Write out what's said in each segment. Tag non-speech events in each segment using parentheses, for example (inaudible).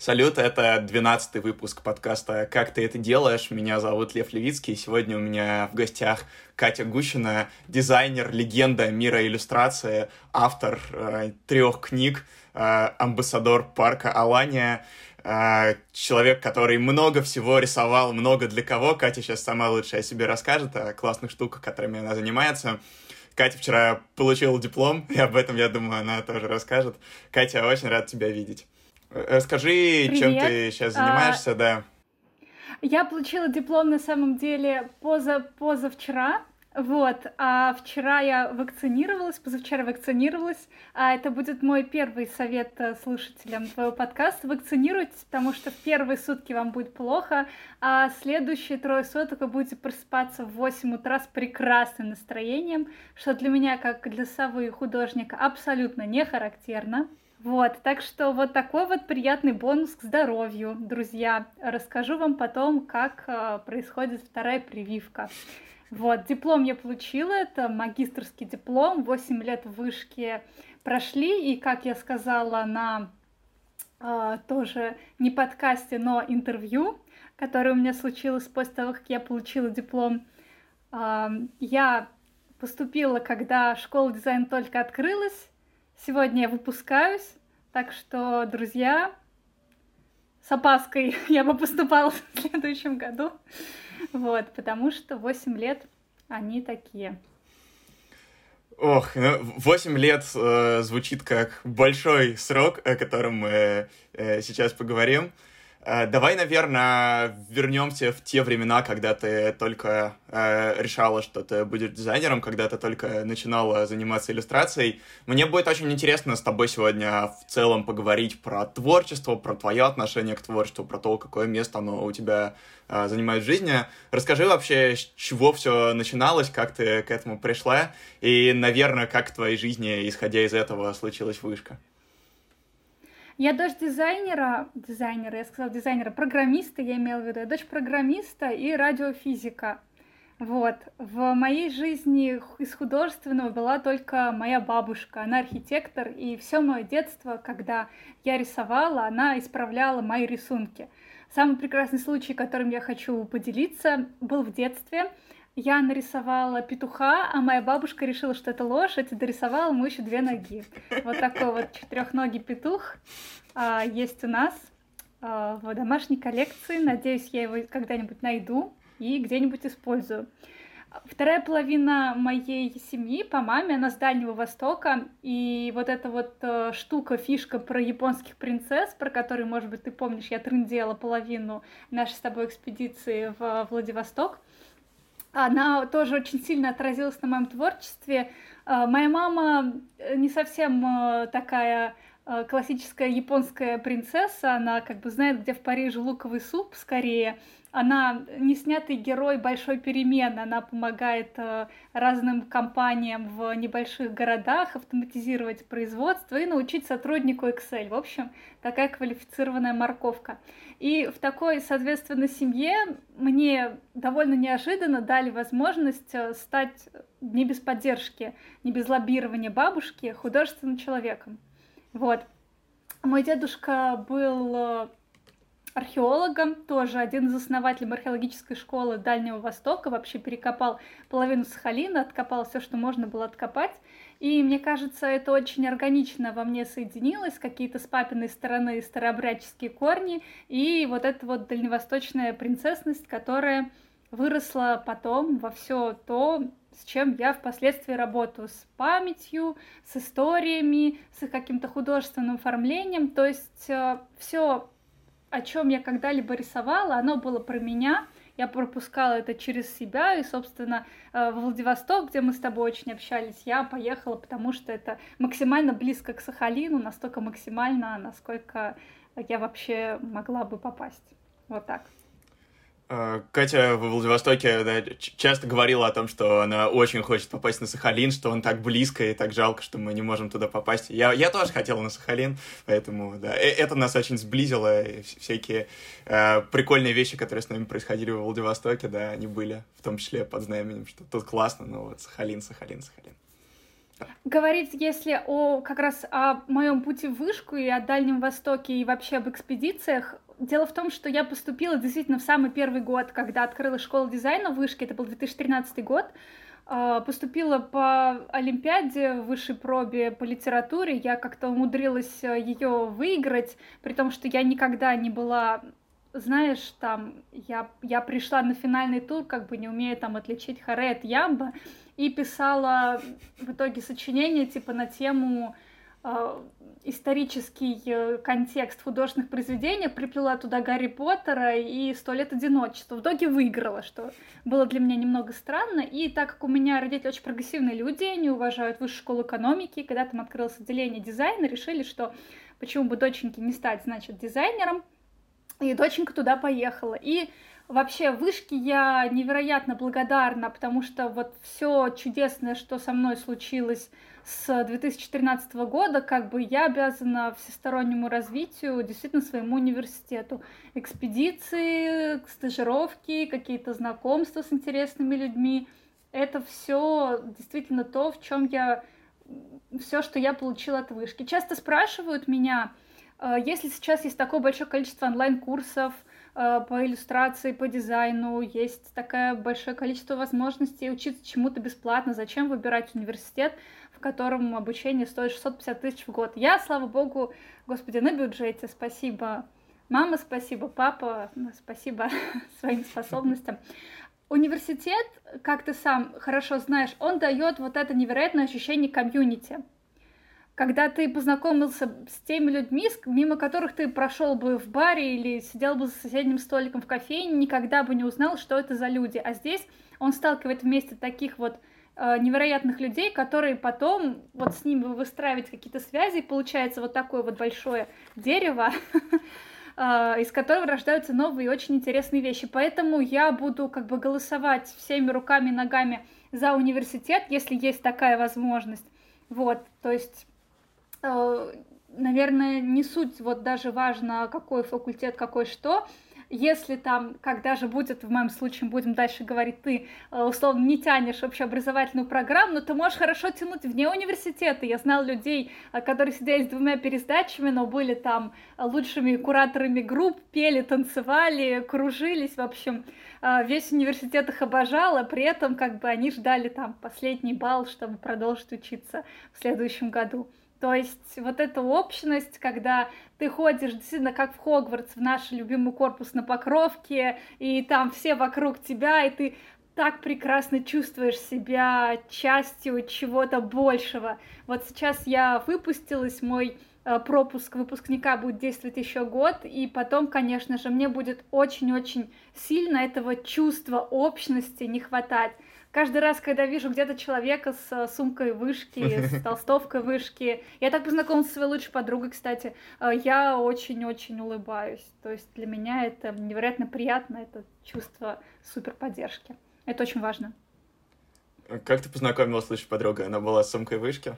Салют, это 12 выпуск подкаста «Как ты это делаешь?». Меня зовут Лев Левицкий. Сегодня у меня в гостях Катя Гущина, дизайнер, легенда мира иллюстрации, автор э, трех книг, э, амбассадор парка Алания, э, человек, который много всего рисовал, много для кого. Катя сейчас сама лучше о себе расскажет, о классных штуках, которыми она занимается. Катя вчера получила диплом, и об этом, я думаю, она тоже расскажет. Катя, очень рад тебя видеть. Расскажи, Привет. чем ты сейчас а, занимаешься, а, да. Я получила диплом на самом деле поза, позавчера, вот, а вчера я вакцинировалась, позавчера вакцинировалась, а это будет мой первый совет э, слушателям твоего подкаста. Вакцинируйтесь, потому что в первые сутки вам будет плохо, а следующие трое суток вы будете просыпаться в 8 утра с прекрасным настроением, что для меня, как для совы художника, абсолютно не характерно. Вот, так что вот такой вот приятный бонус к здоровью, друзья. Расскажу вам потом, как э, происходит вторая прививка. Вот, диплом я получила, это магистрский диплом, 8 лет в вышке прошли, и, как я сказала на э, тоже не подкасте, но интервью, которое у меня случилось после того, как я получила диплом, э, я поступила, когда школа дизайна только открылась, Сегодня я выпускаюсь, так что, друзья, с опаской (laughs) я бы поступала в следующем году. Вот, потому что 8 лет они такие. Ох, ну, 8 лет э, звучит как большой срок, о котором мы э, сейчас поговорим. Э, давай, наверное, вернемся в те времена, когда ты только э, решала, что ты будешь дизайнером, когда ты только начинала заниматься иллюстрацией. Мне будет очень интересно с тобой сегодня в целом поговорить про творчество, про твое отношение к творчеству, про то, какое место оно у тебя э, занимает в жизни. Расскажи вообще, с чего все начиналось, как ты к этому пришла, и, наверное, как в твоей жизни, исходя из этого, случилась вышка. Я дочь дизайнера, дизайнера, я сказала дизайнера, программиста, я имела в виду, я дочь программиста и радиофизика. Вот. В моей жизни из художественного была только моя бабушка. Она архитектор, и все мое детство, когда я рисовала, она исправляла мои рисунки. Самый прекрасный случай, которым я хочу поделиться, был в детстве я нарисовала петуха, а моя бабушка решила, что это лошадь, и дорисовала ему еще две ноги. Вот такой вот четырехногий петух а, есть у нас а, в домашней коллекции. Надеюсь, я его когда-нибудь найду и где-нибудь использую. Вторая половина моей семьи по маме, она с Дальнего Востока, и вот эта вот э, штука, фишка про японских принцесс, про которые, может быть, ты помнишь, я трындела половину нашей с тобой экспедиции в Владивосток, она тоже очень сильно отразилась на моем творчестве. А, моя мама э, не совсем э, такая классическая японская принцесса, она как бы знает, где в Париже луковый суп скорее, она не снятый герой большой перемены, она помогает э, разным компаниям в небольших городах автоматизировать производство и научить сотруднику Excel. В общем, такая квалифицированная морковка. И в такой, соответственно, семье мне довольно неожиданно дали возможность э, стать не без поддержки, не без лоббирования бабушки художественным человеком. Вот. Мой дедушка был э, археологом, тоже один из основателей археологической школы Дальнего Востока, вообще перекопал половину Сахалина, откопал все, что можно было откопать. И мне кажется, это очень органично во мне соединилось, какие-то с папиной стороны старообрядческие корни, и вот эта вот дальневосточная принцессность, которая выросла потом во все то, с чем я впоследствии работаю, с памятью, с историями, с каким-то художественным оформлением, то есть э, все о чем я когда-либо рисовала, оно было про меня. Я пропускала это через себя, и, собственно, э, в Владивосток, где мы с тобой очень общались, я поехала, потому что это максимально близко к Сахалину, настолько максимально, насколько я вообще могла бы попасть. Вот так. Э, Катя в Владивостоке да, часто говорила о том, что она очень хочет попасть на Сахалин, что он так близко и так жалко, что мы не можем туда попасть. Я, я тоже хотел на Сахалин, поэтому да, э, это нас очень сблизило. И всякие э, прикольные вещи, которые с нами происходили в Владивостоке, да, они были, в том числе под знаменем, что тут классно, но вот Сахалин, Сахалин, Сахалин. Говорить, если о как раз о моем пути в вышку и о Дальнем Востоке и вообще об экспедициях, дело в том, что я поступила действительно в самый первый год, когда открыла школу дизайна в вышке, это был 2013 год, а, поступила по Олимпиаде в высшей пробе по литературе. Я как-то умудрилась э, ее выиграть, при том, что я никогда не была знаешь, там, я, я пришла на финальный тур, как бы не умея там отличить харе от ямба, и писала в итоге сочинение, типа, на тему исторический э, контекст художественных произведений, приплела туда Гарри Поттера и «Сто лет одиночества». В итоге выиграла, что было для меня немного странно. И так как у меня родители очень прогрессивные люди, они уважают высшую школу экономики, когда там открылось отделение дизайна, решили, что почему бы доченьке не стать, значит, дизайнером. И доченька туда поехала. И Вообще, вышки я невероятно благодарна, потому что вот все чудесное, что со мной случилось с 2013 года, как бы я обязана всестороннему развитию действительно своему университету. Экспедиции, стажировки, какие-то знакомства с интересными людьми. Это все действительно то, в чем я все, что я получила от вышки. Часто спрашивают меня, э, если сейчас есть такое большое количество онлайн-курсов, Э, по иллюстрации, по дизайну, есть такое большое количество возможностей учиться чему-то бесплатно. Зачем выбирать университет, в котором обучение стоит 650 тысяч в год? Я, слава богу, господи, на бюджете, спасибо. Мама, спасибо, папа, спасибо (laughs) своим способностям. Университет, как ты сам хорошо знаешь, он дает вот это невероятное ощущение комьюнити когда ты познакомился с теми людьми, мимо которых ты прошел бы в баре или сидел бы за соседним столиком в кофейне, никогда бы не узнал, что это за люди. А здесь он сталкивает вместе таких вот невероятных людей, которые потом вот с ними выстраивать какие-то связи, и получается вот такое вот большое дерево, (laughs) э, из которого рождаются новые очень интересные вещи. Поэтому я буду как бы голосовать всеми руками и ногами за университет, если есть такая возможность. Вот, то есть Э, наверное, не суть вот даже важно, какой факультет, какой что, если там, когда же будет, в моем случае, будем дальше говорить, ты э, условно не тянешь общеобразовательную программу, но ты можешь хорошо тянуть вне университета. Я знал людей, э, которые сидели с двумя пересдачами, но были там лучшими кураторами групп, пели, танцевали, кружились, в общем, весь университет их обожал, а при этом как бы они ждали там последний балл, чтобы продолжить учиться в следующем году. То есть вот эта общность, когда ты ходишь действительно как в Хогвартс, в наш любимый корпус на Покровке, и там все вокруг тебя, и ты так прекрасно чувствуешь себя частью чего-то большего. Вот сейчас я выпустилась, мой э, пропуск выпускника будет действовать еще год, и потом, конечно же, мне будет очень-очень сильно этого чувства общности не хватать каждый раз, когда вижу где-то человека с э, сумкой вышки, (laughs) с толстовкой вышки, я так познакомилась со своей лучшей подругой, кстати, э, я очень-очень улыбаюсь. То есть для меня это невероятно приятно, это чувство супер поддержки. Это очень важно. Как ты познакомилась с лучшей подругой? Она была с сумкой вышки?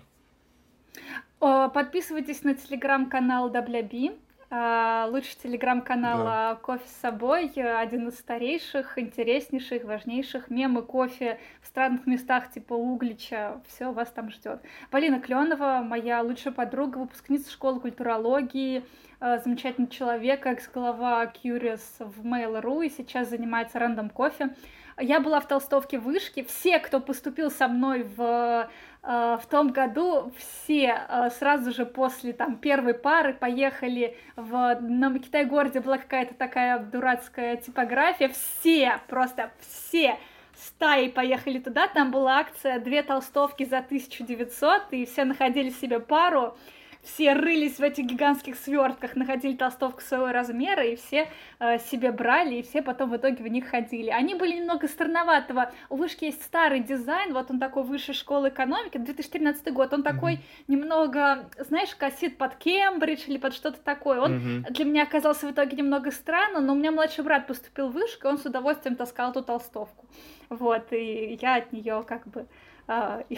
Подписывайтесь на телеграм-канал Дабляби. А, лучший телеграм-канал да. «Кофе с собой», один из старейших, интереснейших, важнейших. Мемы кофе в странных местах типа Углича, все вас там ждет. Полина Кленова, моя лучшая подруга, выпускница школы культурологии, а, замечательный человек, экс-глава Curious в Mail.ru и сейчас занимается рандом кофе. Я была в толстовке вышки. Все, кто поступил со мной в, э, в том году, все э, сразу же после там первой пары поехали в... На Китай-городе была какая-то такая дурацкая типография. Все, просто все стаи поехали туда. Там была акция «Две толстовки за 1900», и все находили себе пару все рылись в этих гигантских свертках, находили толстовку своего размера, и все э, себе брали, и все потом в итоге в них ходили. Они были немного странноватого. У вышки есть старый дизайн, вот он такой высшей школы экономики, 2013 год, он такой mm-hmm. немного, знаешь, косит под Кембридж или под что-то такое. Он mm-hmm. для меня оказался в итоге немного странно, но у меня младший брат поступил в вышку, и он с удовольствием таскал эту толстовку. Вот, и я от нее как бы а, (laughs)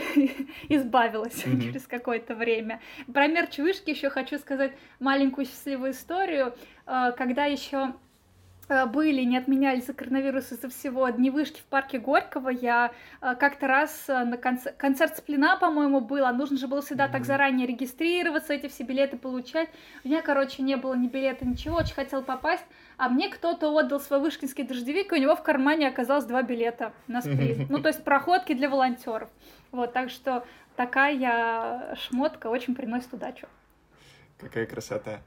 избавилась mm-hmm. через какое-то время. Про мерч вышки еще хочу сказать маленькую счастливую историю, а, когда еще Э, были, не отменялись за коронавирус из-за всего дни вышки в парке Горького. Я как-то раз на концерт, концерт Сплина, по-моему, был, а нужно же было всегда mm-hmm. так заранее регистрироваться, эти все билеты получать. У меня, короче, не было ни билета, ничего, очень хотел попасть, а мне кто-то отдал свой вышкинский дождевик, и у него в кармане оказалось два билета на сплин. (laughs) Ну, то есть проходки для волонтеров. Вот, так что такая шмотка очень приносит удачу. Какая красота.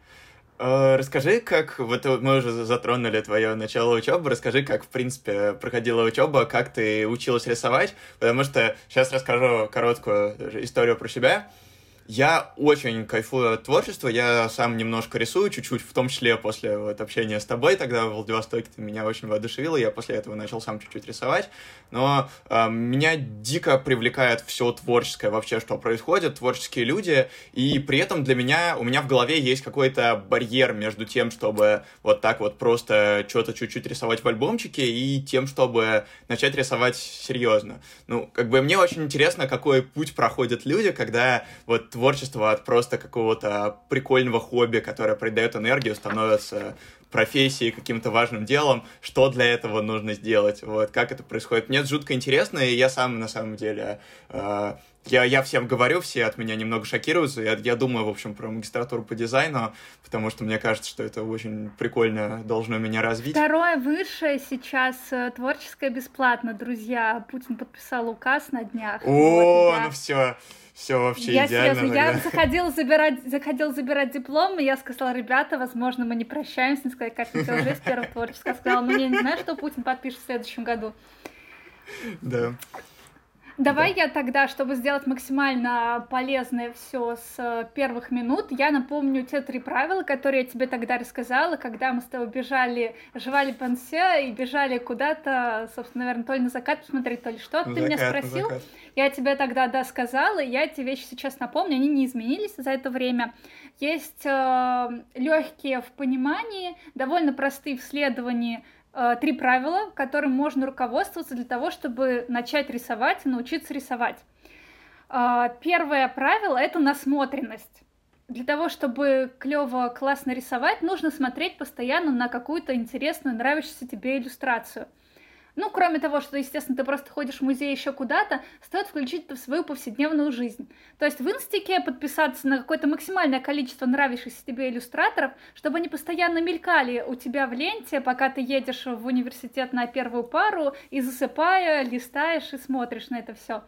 Э, расскажи, как вот мы уже затронули твое начало учебы, расскажи, как в принципе проходила учеба, как ты училась рисовать, потому что сейчас расскажу короткую историю про себя. Я очень кайфую от творчества, я сам немножко рисую, чуть-чуть, в том числе после вот общения с тобой тогда в Владивостоке, ты меня очень воодушевила, я после этого начал сам чуть-чуть рисовать, но э, меня дико привлекает все творческое вообще, что происходит, творческие люди, и при этом для меня, у меня в голове есть какой-то барьер между тем, чтобы вот так вот просто что-то чуть-чуть рисовать в альбомчике, и тем, чтобы начать рисовать серьезно. Ну, как бы мне очень интересно, какой путь проходят люди, когда вот творчество от просто какого-то прикольного хобби, которое придает энергию, становится профессией, каким-то важным делом, что для этого нужно сделать, вот, как это происходит. Мне это жутко интересно, и я сам, на самом деле, э, я, я всем говорю, все от меня немного шокируются, я, я думаю, в общем, про магистратуру по дизайну, потому что мне кажется, что это очень прикольно должно меня развить. Второе высшее сейчас э, творческое бесплатно, друзья. Путин подписал указ на днях. О, вот, я... ну все все вообще я идеально. Серьезно, я заходила забирать, заходила забирать диплом, и я сказала, ребята, возможно, мы не прощаемся, не сказать, как это уже с первого творчества. Сказала, ну я не знаю, что Путин подпишет в следующем году. Да. Давай да. я тогда, чтобы сделать максимально полезное все с э, первых минут, я напомню те три правила, которые я тебе тогда рассказала, когда мы с тобой бежали, жевали пансе и бежали куда-то, собственно, наверное, то ли на закат посмотреть, то ли что. Ты меня спросил, я тебе тогда да сказала, я эти вещи сейчас напомню, они не изменились за это время. Есть э, легкие в понимании, довольно простые в следовании три правила, которым можно руководствоваться для того, чтобы начать рисовать и научиться рисовать. Э, первое правило это насмотренность. Для того, чтобы клево, классно рисовать, нужно смотреть постоянно на какую-то интересную, нравящуюся тебе иллюстрацию. Ну, кроме того, что, естественно, ты просто ходишь в музей еще куда-то, стоит включить это в свою повседневную жизнь. То есть в инстике подписаться на какое-то максимальное количество нравящихся тебе иллюстраторов, чтобы они постоянно мелькали у тебя в ленте, пока ты едешь в университет на первую пару и засыпая, листаешь и смотришь на это все.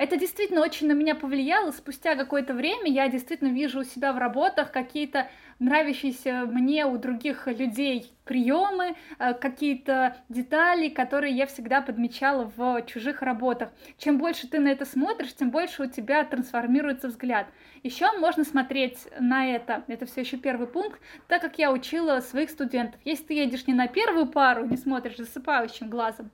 Это действительно очень на меня повлияло. Спустя какое-то время я действительно вижу у себя в работах какие-то нравящиеся мне у других людей приемы, э, какие-то детали, которые я всегда подмечала в чужих работах. Чем больше ты на это смотришь, тем больше у тебя трансформируется взгляд. Еще можно смотреть на это, это все еще первый пункт, так как я учила своих студентов. Если ты едешь не на первую пару, не смотришь засыпающим глазом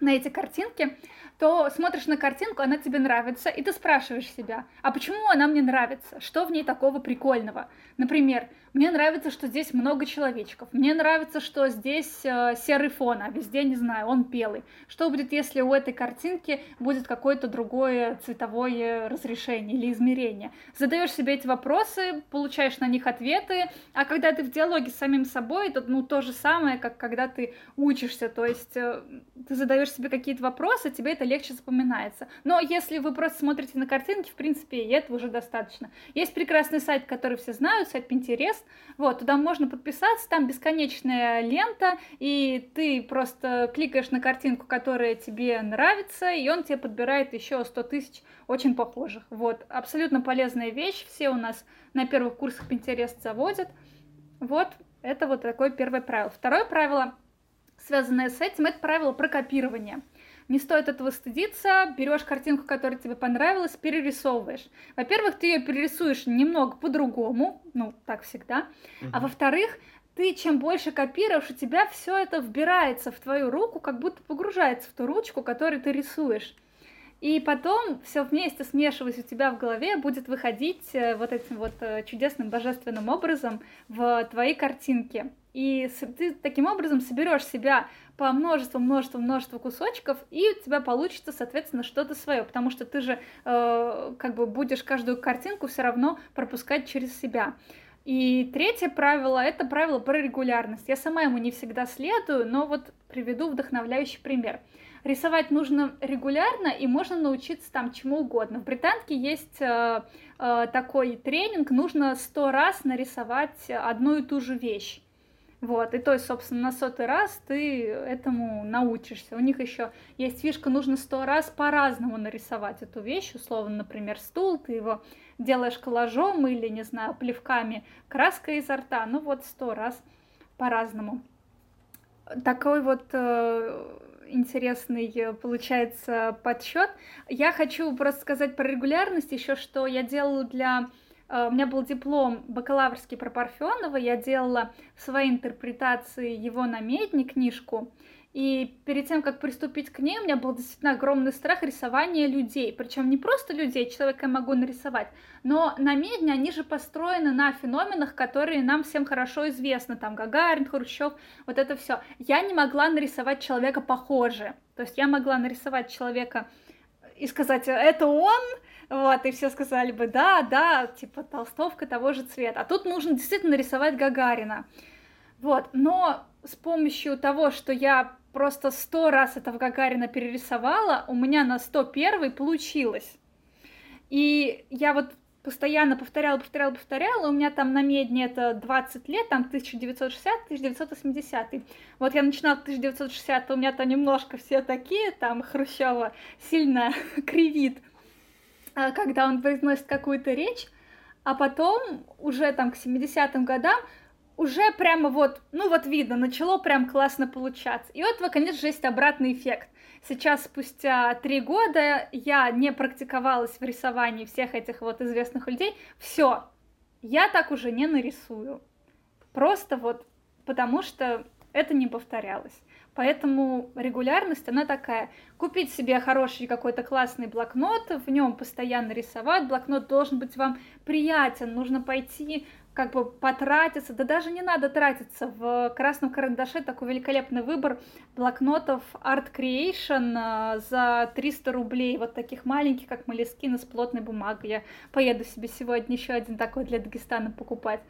на эти картинки, то смотришь на картинку, она тебе нравится, и ты спрашиваешь себя, а почему она мне нравится? Что в ней такого прикольного? Например, мне нравится, что здесь много человечков. Мне нравится, что здесь э, серый фон, а везде, не знаю, он белый. Что будет, если у этой картинки будет какое-то другое цветовое разрешение или измерение? Задаешь себе эти вопросы, получаешь на них ответы, а когда ты в диалоге с самим собой, это ну, то же самое, как когда ты учишься. То есть э, ты задаешь себе какие-то вопросы, тебе это легче запоминается. Но если вы просто смотрите на картинки, в принципе, и этого уже достаточно. Есть прекрасный сайт, который все знают, сайт Pinterest, вот, туда можно подписаться, там бесконечная лента, и ты просто кликаешь на картинку, которая тебе нравится, и он тебе подбирает еще 100 тысяч очень похожих. Вот, абсолютно полезная вещь, все у нас на первых курсах Pinterest заводят. Вот, это вот такое первое правило. Второе правило, связанное с этим, это правило про копирование. Не стоит этого стыдиться, берешь картинку, которая тебе понравилась, перерисовываешь. Во-первых, ты ее перерисуешь немного по-другому, ну, так всегда. Uh-huh. А во-вторых, ты чем больше копируешь, у тебя все это вбирается в твою руку, как будто погружается в ту ручку, которую ты рисуешь. И потом все вместе смешиваясь у тебя в голове будет выходить э, вот этим вот э, чудесным божественным образом в твои картинки. И ты таким образом соберешь себя по множеству, множеству, множеству кусочков, и у тебя получится, соответственно, что-то свое, потому что ты же э, как бы будешь каждую картинку все равно пропускать через себя. И третье правило — это правило про регулярность. Я сама ему не всегда следую, но вот приведу вдохновляющий пример. Рисовать нужно регулярно, и можно научиться там чему угодно. В британке есть э, э, такой тренинг, нужно сто раз нарисовать одну и ту же вещь. Вот, и то есть, собственно, на сотый раз ты этому научишься. У них еще есть фишка, нужно сто раз по-разному нарисовать эту вещь, условно, например, стул, ты его делаешь коллажом или, не знаю, плевками краской изо рта, ну вот сто раз по-разному. Такой вот э, интересный получается подсчет. Я хочу просто сказать про регулярность еще, что я делала для у меня был диплом бакалаврский про Парфенова, я делала в своей интерпретации его намедни книжку, и перед тем, как приступить к ней, у меня был действительно огромный страх рисования людей. Причем не просто людей, человека я могу нарисовать, но намедни, они же построены на феноменах, которые нам всем хорошо известны. Там Гагарин, Хрущев, вот это все. Я не могла нарисовать человека похоже. То есть я могла нарисовать человека и сказать, это он, вот, и все сказали бы, да, да, типа толстовка того же цвета. А тут нужно действительно рисовать Гагарина. Вот, но с помощью того, что я просто сто раз этого Гагарина перерисовала, у меня на 101 получилось. И я вот постоянно повторяла, повторяла, повторяла. У меня там на медне это 20 лет, там 1960-1980. Вот я начинала в 1960, у меня там немножко все такие, там Хрущева сильно (laughs) кривит. А, когда он произносит какую-то речь, а потом уже там к 70-м годам уже прямо вот, ну вот видно, начало прям классно получаться. И у этого, конечно же, есть обратный эффект. Сейчас, спустя три года, я не практиковалась в рисовании всех этих вот известных людей. Все, я так уже не нарисую. Просто вот потому что это не повторялось. Поэтому регулярность, она такая. Купить себе хороший какой-то классный блокнот, в нем постоянно рисовать. Блокнот должен быть вам приятен, нужно пойти как бы потратиться, да даже не надо тратиться. В красном карандаше такой великолепный выбор блокнотов Art Creation э, за 300 рублей, вот таких маленьких, как Малискина с плотной бумагой. Я поеду себе сегодня еще один такой для Дагестана покупать.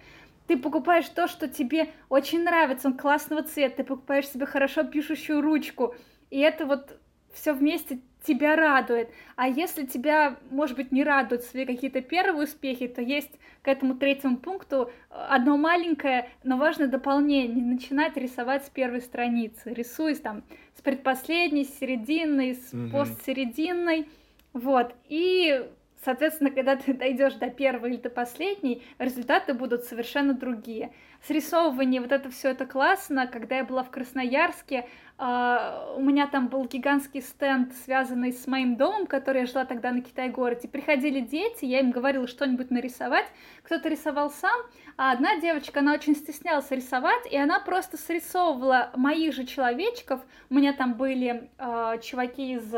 Ты покупаешь то, что тебе очень нравится, он классного цвета, ты покупаешь себе хорошо пишущую ручку, и это вот все вместе тебя радует. А если тебя, может быть, не радуют свои какие-то первые успехи, то есть к этому третьему пункту одно маленькое, но важное дополнение. Не начинать рисовать с первой страницы. Рисуй там с предпоследней, с серединной, с угу. постсерединной. Вот. И Соответственно, когда ты дойдешь до первой или до последней, результаты будут совершенно другие. Срисовывание, вот это все это классно. Когда я была в Красноярске, Uh, у меня там был гигантский стенд, связанный с моим домом, который я жила тогда на Китай-городе. Приходили дети, я им говорила что-нибудь нарисовать. Кто-то рисовал сам, а одна девочка, она очень стеснялась рисовать, и она просто срисовывала моих же человечков. У меня там были uh, чуваки из...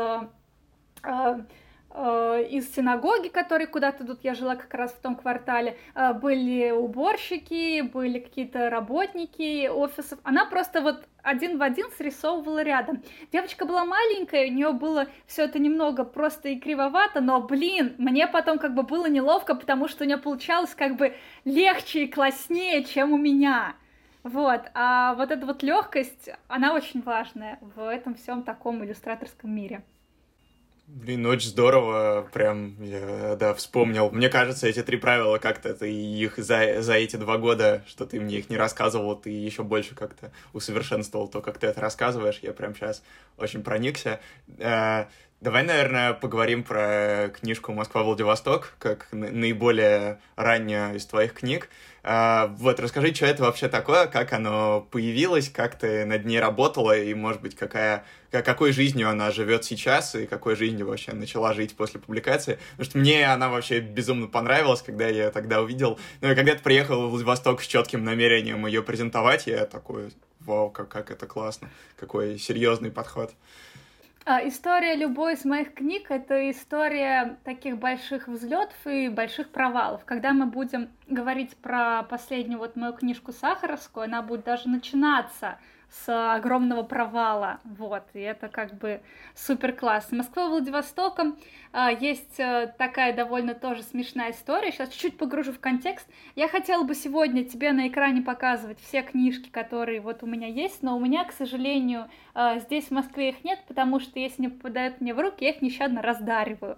Э, из синагоги, которые куда-то идут, я жила как раз в том квартале, э, были уборщики, были какие-то работники офисов. Она просто вот один в один срисовывала рядом. Девочка была маленькая, у нее было все это немного просто и кривовато, но, блин, мне потом как бы было неловко, потому что у нее получалось как бы легче и класснее, чем у меня. Вот, а вот эта вот легкость, она очень важная в этом всем таком иллюстраторском мире. Блин, очень здорово, прям, я, да, вспомнил. Мне кажется, эти три правила как-то ты их за, за эти два года, что ты мне их не рассказывал, ты еще больше как-то усовершенствовал то, как ты это рассказываешь. Я прям сейчас очень проникся. Давай, наверное, поговорим про книжку «Москва-Владивосток», как наиболее ранняя из твоих книг. А, вот, расскажи, что это вообще такое, как оно появилось, как ты над ней работала, и, может быть, какая, какой жизнью она живет сейчас, и какой жизнью вообще начала жить после публикации. Потому что мне она вообще безумно понравилась, когда я тогда увидел. Ну и когда ты приехал в Владивосток с четким намерением ее презентовать, я такой, вау, как, как это классно, какой серьезный подход. А, история любой из моих книг — это история таких больших взлетов и больших провалов. Когда мы будем говорить про последнюю вот мою книжку Сахаровскую, она будет даже начинаться с огромного провала, вот, и это как бы супер класс. Москва Владивостоком а, есть э, такая довольно тоже смешная история, сейчас чуть-чуть погружу в контекст. Я хотела бы сегодня тебе на экране показывать все книжки, которые вот у меня есть, но у меня, к сожалению, а, здесь в Москве их нет, потому что если не попадают мне в руки, я их нещадно раздариваю.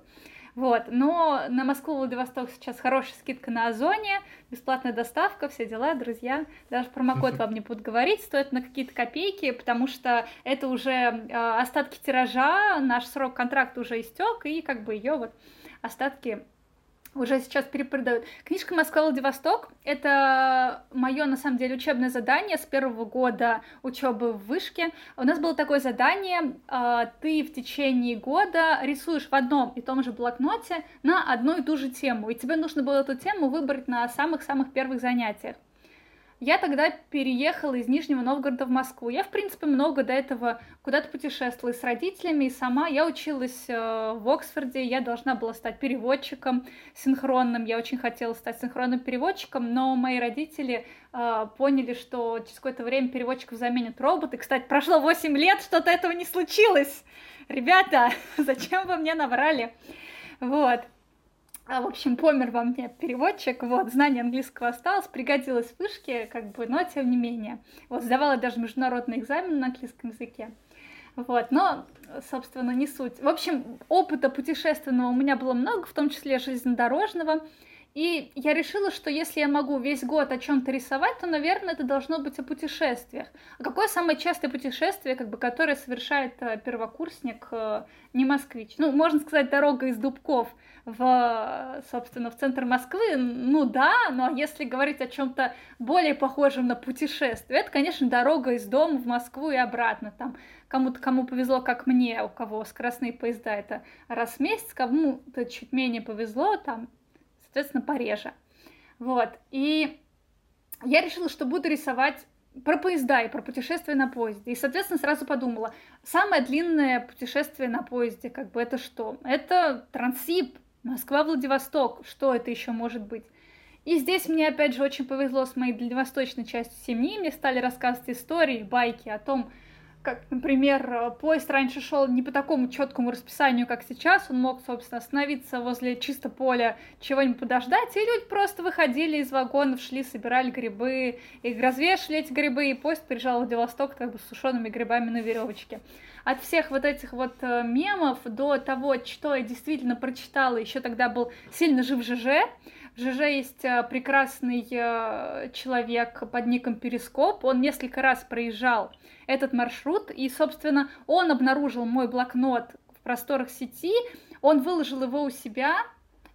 Вот, но на Москву Владивосток сейчас хорошая скидка на Озоне, бесплатная доставка, все дела, друзья. Даже промокод вам не будут говорить, стоит на какие-то копейки, потому что это уже э, остатки тиража, наш срок контракта уже истек, и как бы ее вот остатки уже сейчас перепродают. Книжка «Москва-Владивосток» — это мое, на самом деле, учебное задание с первого года учебы в вышке. У нас было такое задание, а, ты в течение года рисуешь в одном и том же блокноте на одну и ту же тему, и тебе нужно было эту тему выбрать на самых-самых первых занятиях. Я тогда переехала из Нижнего Новгорода в Москву. Я, в принципе, много до этого куда-то путешествовала с родителями, и сама я училась э, в Оксфорде, я должна была стать переводчиком синхронным, я очень хотела стать синхронным переводчиком, но мои родители э, поняли, что через какое-то время переводчиков заменят роботы. Кстати, прошло 8 лет, что-то этого не случилось. Ребята, (laughs) зачем вы мне наврали? Вот. А, в общем, помер во мне переводчик, вот, знание английского осталось, пригодилось в вышке, как бы, но тем не менее. Вот, сдавала даже международный экзамен на английском языке. Вот, но, собственно, не суть. В общем, опыта путешественного у меня было много, в том числе железнодорожного. И я решила, что если я могу весь год о чем-то рисовать, то, наверное, это должно быть о путешествиях. А какое самое частое путешествие, как бы, которое совершает э, первокурсник, э, не москвич? Ну, можно сказать, дорога из Дубков в, собственно, в центр Москвы, ну да, но если говорить о чем-то более похожем на путешествие, это, конечно, дорога из дома в Москву и обратно. Там кому-то, кому повезло, как мне, у кого скоростные поезда, это раз в месяц, кому-то чуть менее повезло, там соответственно, пореже. Вот, и я решила, что буду рисовать про поезда и про путешествие на поезде. И, соответственно, сразу подумала, самое длинное путешествие на поезде, как бы это что? Это Трансип, Москва-Владивосток, что это еще может быть? И здесь мне, опять же, очень повезло с моей дальневосточной частью семьи. Мне стали рассказывать истории, байки о том, как, например, э, поезд раньше шел не по такому четкому расписанию, как сейчас, он мог, собственно, остановиться возле чисто поля, чего-нибудь подождать, и люди просто выходили из вагонов, шли, собирали грибы, и развешивали эти грибы, и поезд приезжал в Владивосток как бы с сушеными грибами на веревочке. От всех вот этих вот э, мемов до того, что я действительно прочитала, еще тогда был сильно жив ЖЖ, в ЖЖ есть э, прекрасный человек под ником Перископ, он несколько раз проезжал этот маршрут, и, собственно, он обнаружил мой блокнот в просторах сети, он выложил его у себя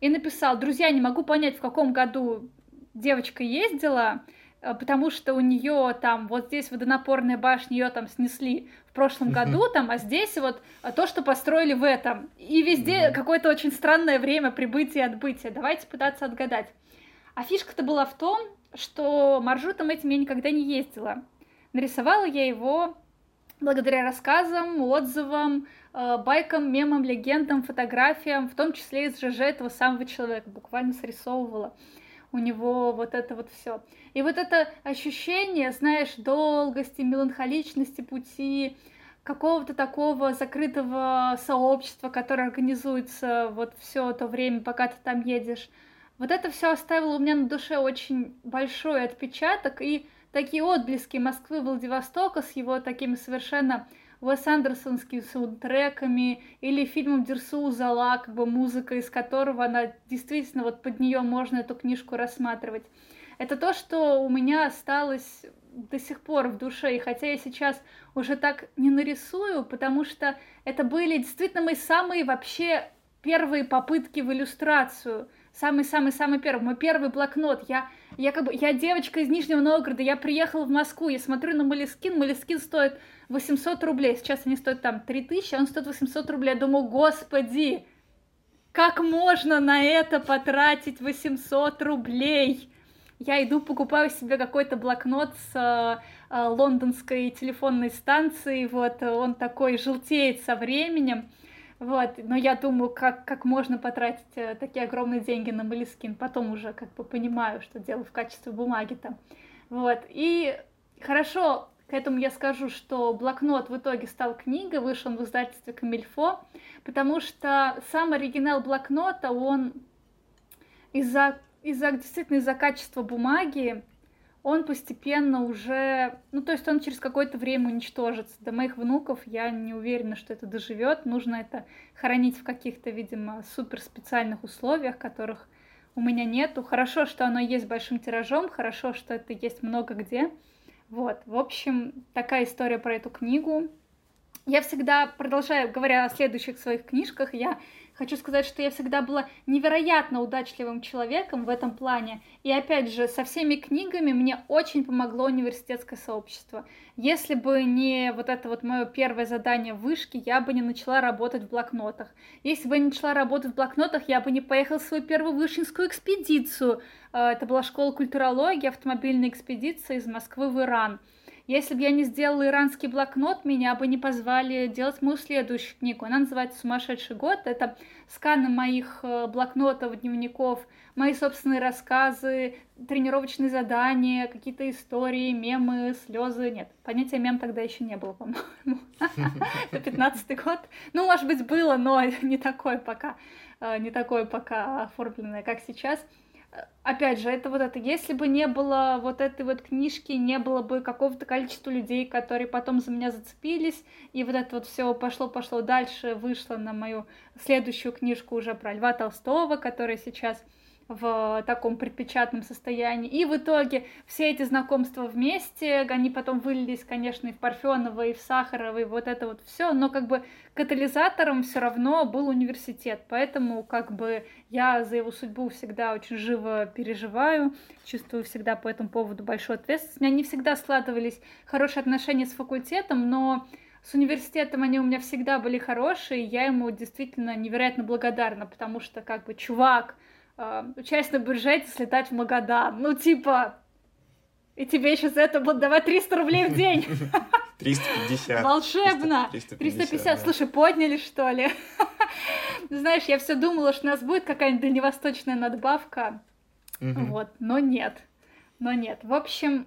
и написал, друзья, не могу понять, в каком году девочка ездила, э, потому что у нее там вот здесь водонапорная башня ее там снесли в прошлом году там а здесь вот э, то что построили в этом. И везде какое-то очень странное время прибытия и отбытия. Давайте пытаться отгадать. А фишка-то была в том что маршрутом этим я никогда не ездила. Нарисовала я его благодаря рассказам, отзывам, э, байкам, мемам, легендам, фотографиям, в том числе из ЖЖ этого самого человека, буквально срисовывала у него вот это вот все. И вот это ощущение, знаешь, долгости, меланхоличности пути, какого-то такого закрытого сообщества, которое организуется вот все то время, пока ты там едешь. Вот это все оставило у меня на душе очень большой отпечаток, и такие отблески Москвы, Владивостока с его такими совершенно Уэс Андерсонскими саундтреками или фильмом Дерсу Зала, как бы музыка, из которого она действительно вот под нее можно эту книжку рассматривать. Это то, что у меня осталось до сих пор в душе, и хотя я сейчас уже так не нарисую, потому что это были действительно мои самые вообще первые попытки в иллюстрацию самый-самый-самый первый, мой первый блокнот. Я, я как бы, я девочка из Нижнего Новгорода, я приехала в Москву, я смотрю на Малискин, Малискин стоит 800 рублей, сейчас они стоят там 3000, а он стоит 800 рублей. Я думаю, господи, как можно на это потратить 800 рублей? Я иду, покупаю себе какой-то блокнот с э, э, лондонской телефонной станции, вот, он такой желтеет со временем, вот, но я думаю, как, как можно потратить э, такие огромные деньги на Малискин. Потом уже как бы понимаю, что дело в качестве бумаги там. Вот, и хорошо, к этому я скажу, что блокнот в итоге стал книгой, вышел в издательстве Камильфо, потому что сам оригинал блокнота, он из-за из-за действительно из-за качества бумаги он постепенно уже, ну то есть он через какое-то время уничтожится. До моих внуков я не уверена, что это доживет. Нужно это хранить в каких-то, видимо, супер специальных условиях, которых у меня нету. Хорошо, что оно есть большим тиражом, хорошо, что это есть много где. Вот, в общем, такая история про эту книгу. Я всегда, продолжаю, говоря о следующих своих книжках, я Хочу сказать, что я всегда была невероятно удачливым человеком в этом плане. И опять же, со всеми книгами мне очень помогло университетское сообщество. Если бы не вот это вот мое первое задание в вышке, я бы не начала работать в блокнотах. Если бы я не начала работать в блокнотах, я бы не поехала в свою первую вышинскую экспедицию. Э, это была школа культурологии, автомобильная экспедиция из Москвы в Иран. Если бы я не сделала иранский блокнот, меня бы не позвали делать мою следующую книгу. Она называется «Сумасшедший год». Это сканы моих э, блокнотов, дневников, мои собственные рассказы, тренировочные задания, какие-то истории, мемы, слезы. Нет, понятия мем тогда еще не было, по-моему. (laughs) Это 15 год. Ну, может быть, было, но (laughs) не такое пока, э, не такое пока оформленное, как сейчас опять же, это вот это, если бы не было вот этой вот книжки, не было бы какого-то количества людей, которые потом за меня зацепились, и вот это вот все пошло-пошло дальше, вышло на мою следующую книжку уже про Льва Толстого, которая сейчас в таком предпечатном состоянии. И в итоге все эти знакомства вместе, они потом вылились, конечно, и в Парфенова, и в Сахарова, и вот это вот все, но как бы катализатором все равно был университет, поэтому как бы я за его судьбу всегда очень живо переживаю, чувствую всегда по этому поводу большую ответственность. У меня не всегда складывались хорошие отношения с факультетом, но с университетом они у меня всегда были хорошие, я ему действительно невероятно благодарна, потому что как бы чувак, э, участь на бюджете, слетать в Магадан. Ну, типа, и тебе еще за это будут давать 300 рублей в день. (laughs) 350. Волшебно! 350. 350. Да. Слушай, подняли, что ли? (laughs) Знаешь, я все думала, что у нас будет какая-нибудь дальневосточная надбавка. Угу. Вот, но нет. Но нет. В общем,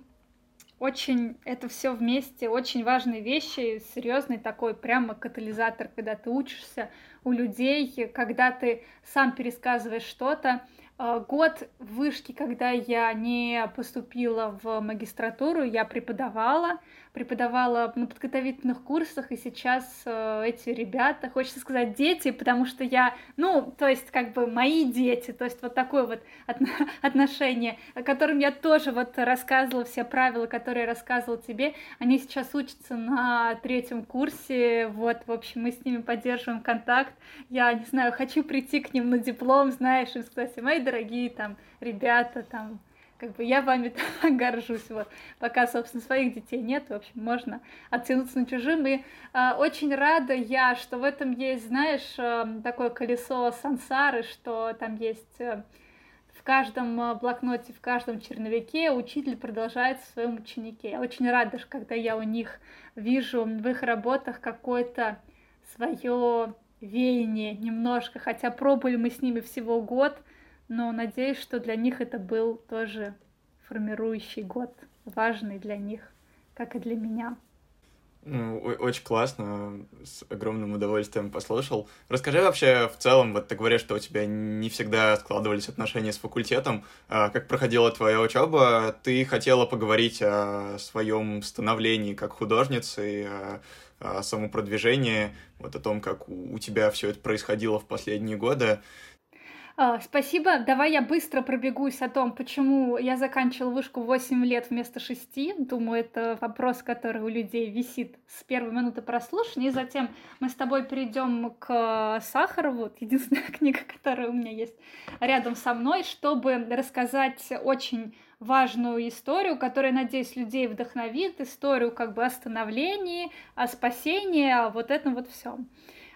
очень это все вместе, очень важные вещи, серьезный такой прямо катализатор, когда ты учишься у людей, когда ты сам пересказываешь что-то. А, год вышки, когда я не поступила в магистратуру, я преподавала, преподавала на подготовительных курсах, и сейчас э, эти ребята, хочется сказать дети, потому что я, ну, то есть как бы мои дети, то есть вот такое вот (laughs) отношение, которым я тоже вот рассказывала все правила, которые я рассказывала тебе, они сейчас учатся на третьем курсе, вот, в общем, мы с ними поддерживаем контакт, я, не знаю, хочу прийти к ним на диплом, знаешь, им сказать, мои дорогие там ребята, там, как бы я вами (laughs) горжусь, вот, пока, собственно, своих детей нет, в общем, можно оттянуться на чужим, и э, очень рада я, что в этом есть, знаешь, э, такое колесо сансары, что там есть э, в каждом э, блокноте, в каждом черновике учитель продолжает в своем ученике. Я очень рада, когда я у них вижу в их работах какое-то свое веяние немножко, хотя пробовали мы с ними всего год, но надеюсь, что для них это был тоже формирующий год, важный для них, как и для меня. Ну, очень классно, с огромным удовольствием послушал. Расскажи вообще в целом, вот ты говоришь, что у тебя не всегда складывались отношения с факультетом. А как проходила твоя учеба? Ты хотела поговорить о своем становлении как художницы, о, о самопродвижении, вот о том, как у тебя все это происходило в последние годы. А, спасибо. Давай я быстро пробегусь о том, почему я заканчивала вышку 8 лет вместо 6. Думаю, это вопрос, который у людей висит с первой минуты прослушивания. И затем мы с тобой перейдем к Сахарову, единственная (laughs) книга, которая у меня есть рядом со мной, чтобы рассказать очень важную историю, которая, надеюсь, людей вдохновит, историю как бы о становлении, о спасении, о вот этом вот всем.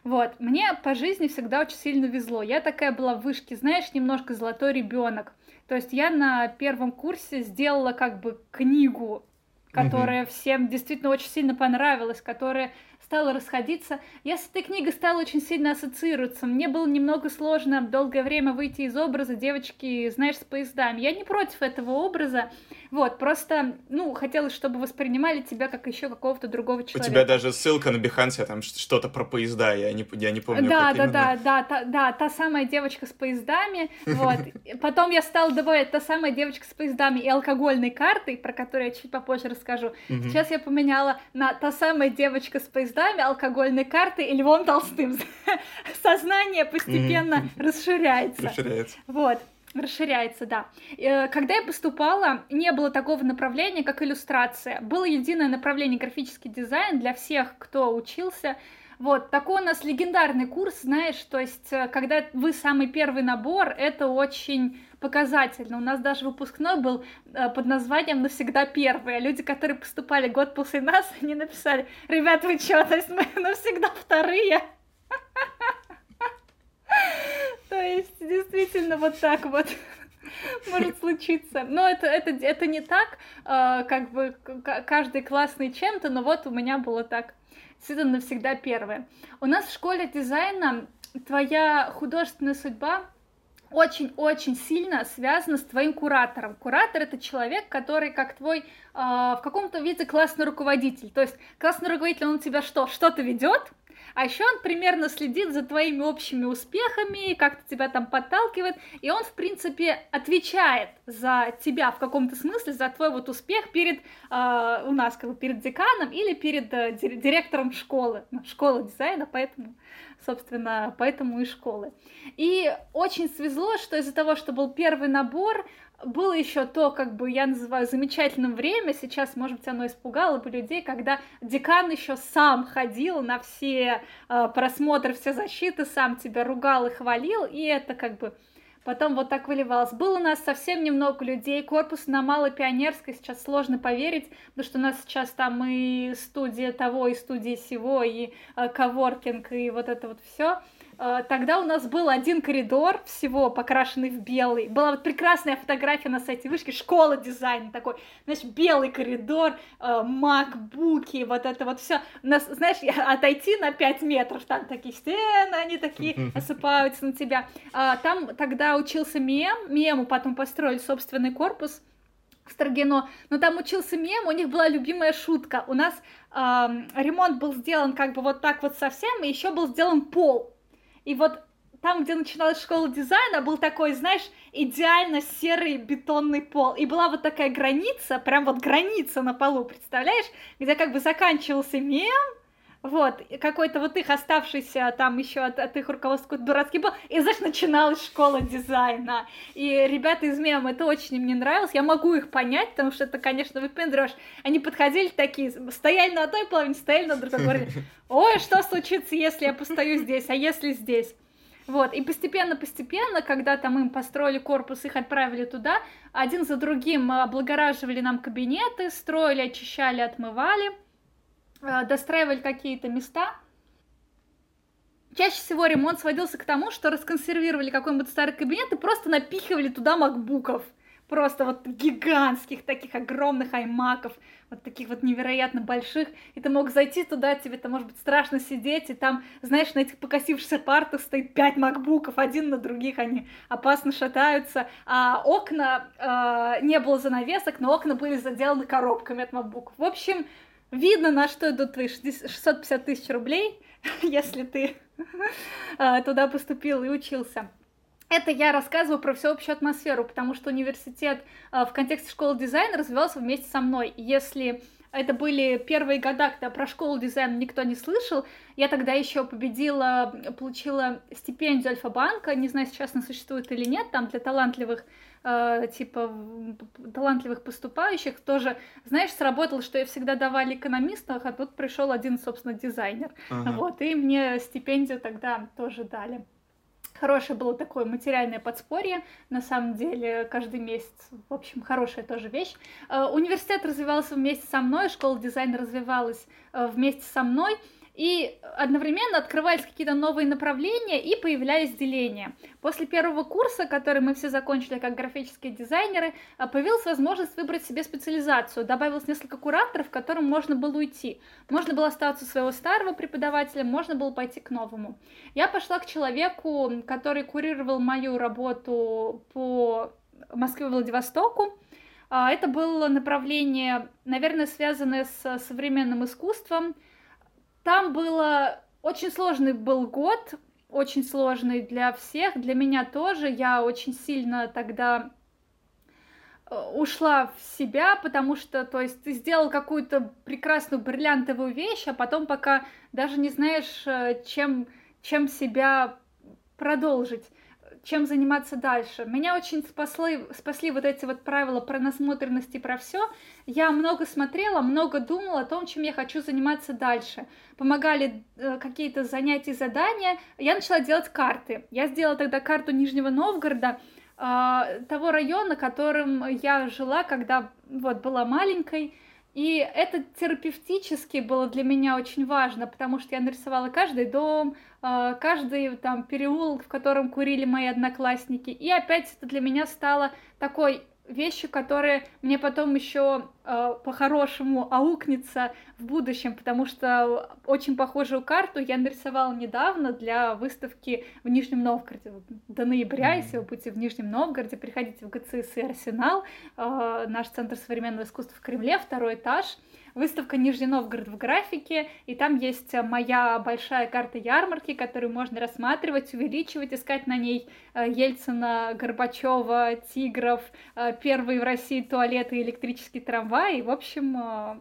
Вот, мне по жизни всегда очень сильно везло. Я такая была в вышке, знаешь, немножко золотой ребенок. То есть я на первом курсе сделала как бы книгу, которая mm-hmm. всем действительно очень сильно понравилась, которая стала расходиться. Я с этой книгой стала очень сильно ассоциироваться. Мне было немного сложно долгое время выйти из образа девочки, знаешь, с поездами. Я не против этого образа, вот, просто, ну, хотелось, чтобы воспринимали тебя как еще какого-то другого человека. У тебя даже ссылка на Бихансе, там что-то про поезда, я не, я не помню, Да, да, да, да, та, да, та самая девочка с поездами, вот. Потом я стала добавлять та самая девочка с поездами и алкогольной картой, про которую я чуть попозже расскажу. Сейчас я поменяла на та самая девочка с поездами, алкогольной картой и Львом Толстым. (laughs) Сознание постепенно расширяется. Расширяется. Вот. Расширяется, да. Э, когда я поступала, не было такого направления, как иллюстрация. Было единое направление графический дизайн для всех, кто учился. Вот, такой у нас легендарный курс, знаешь, то есть, э, когда вы самый первый набор, это очень показательно. У нас даже выпускной был э, под названием «Навсегда первый», а люди, которые поступали год после нас, (laughs) они написали, ребят, вы чё, то есть мы (laughs) навсегда вторые. (laughs) То есть, действительно, вот так вот может случиться. Но это, это, это не так, э, как бы каждый классный чем-то, но вот у меня было так. Действительно, навсегда первое. У нас в школе дизайна твоя художественная судьба очень-очень сильно связана с твоим куратором. Куратор это человек, который как твой э, в каком-то виде классный руководитель. То есть классный руководитель, он тебя что? Что-то ведет, а еще он примерно следит за твоими общими успехами, как-то тебя там подталкивает, и он, в принципе, отвечает за тебя в каком-то смысле, за твой вот успех перед, э, у нас, как бы, перед деканом или перед э, директором школы, ну, школа дизайна, поэтому, собственно, поэтому и школы. И очень свезло, что из-за того, что был первый набор, было еще то, как бы я называю замечательным время, сейчас, может быть, оно испугало бы людей, когда декан еще сам ходил на все э, просмотры, все защиты, сам тебя ругал и хвалил, и это как бы потом вот так выливалось. Было у нас совсем немного людей, корпус на Малой Пионерской, сейчас сложно поверить, потому что у нас сейчас там и студия того, и студия сего, и э, коворкинг, и вот это вот все. Э, тогда у нас был один коридор всего, покрашенный в белый. Была вот прекрасная фотография на сайте вышки, школа дизайна такой, знаешь, белый коридор, э, макбуки, вот это вот все. Нас, знаешь, отойти на 5 метров, там такие стены, они такие осыпаются на тебя. А, там тогда учился мем, мему потом построили собственный корпус, в Строгино, но там учился мем, у них была любимая шутка. У нас э, ремонт был сделан как бы вот так вот совсем, и еще был сделан пол. И вот там, где начиналась школа дизайна, был такой, знаешь, идеально серый бетонный пол. И была вот такая граница, прям вот граница на полу, представляешь? Где как бы заканчивался мем, вот, какой-то вот их оставшийся там еще от, от их руководства дурацкий был, и, знаешь, начиналась школа дизайна. И ребята из мема, это очень мне нравилось, я могу их понять, потому что это, конечно, выпендрешь. Они подходили такие, стояли на одной половине, стояли на другой, говорили, (laughs) ой, что случится, если я постою здесь, а если здесь? Вот, и постепенно-постепенно, когда там им построили корпус, их отправили туда, один за другим облагораживали нам кабинеты, строили, очищали, отмывали, достраивали какие-то места. Чаще всего ремонт сводился к тому, что расконсервировали какой-нибудь старый кабинет и просто напихивали туда макбуков просто вот гигантских, таких огромных аймаков, вот таких вот невероятно больших, и ты мог зайти туда, тебе там, может быть, страшно сидеть, и там, знаешь, на этих покосившихся партах стоит пять макбуков, один на других, они опасно шатаются, а окна, э, не было занавесок, но окна были заделаны коробками от макбуков. В общем, видно, на что идут твои 650 тысяч рублей, (laughs) если ты э, туда поступил и учился. Это я рассказываю про всеобщую атмосферу, потому что университет э, в контексте школы дизайна развивался вместе со мной. Если это были первые года, когда про школу дизайна никто не слышал. Я тогда еще победила, получила стипендию Альфа-банка, не знаю, сейчас она существует или нет, там для талантливых, э, типа, талантливых поступающих тоже, знаешь, сработало, что я всегда давали экономистов, а тут пришел один, собственно, дизайнер. Ага. Вот, и мне стипендию тогда тоже дали хорошее было такое материальное подспорье, на самом деле, каждый месяц. В общем, хорошая тоже вещь. Э, университет развивался вместе со мной, школа дизайна развивалась э, вместе со мной. И одновременно открывались какие-то новые направления и появлялись деления. После первого курса, который мы все закончили как графические дизайнеры, а, появилась возможность выбрать себе специализацию. Добавилось несколько кураторов, к которым можно было уйти. Можно было остаться у своего старого преподавателя, можно было пойти к новому. Я пошла к человеку, который курировал мою работу по Москве Владивостоку. А, это было направление, наверное, связанное с современным искусством, там было очень сложный был год, очень сложный для всех, для меня тоже. Я очень сильно тогда э, ушла в себя, потому что, то есть, ты сделал какую-то прекрасную бриллиантовую вещь, а потом пока даже не знаешь, э, чем, чем себя продолжить чем заниматься дальше. Меня очень спасли, спасли вот эти вот правила про насмотренность и про все. Я много смотрела, много думала о том, чем я хочу заниматься дальше. Помогали э, какие-то занятия, задания. Я начала делать карты. Я сделала тогда карту Нижнего Новгорода, э, того района, которым я жила, когда вот была маленькой. И это терапевтически было для меня очень важно, потому что я нарисовала каждый дом, а, каждый там переулок, в котором курили мои одноклассники. И опять это для меня стало такой вещи, которые мне потом еще э, по-хорошему аукнется в будущем, потому что очень похожую карту я нарисовала недавно для выставки в Нижнем Новгороде. До ноября, mm-hmm. если вы будете в Нижнем Новгороде, приходите в ГЦС и Арсенал, э, наш Центр современного искусства в Кремле, второй этаж. Выставка Нижний Новгород в графике, и там есть моя большая карта ярмарки, которую можно рассматривать, увеличивать, искать на ней э, Ельцина, Горбачева, Тигров, э, первые в России туалеты электрический трамвай. В общем, э,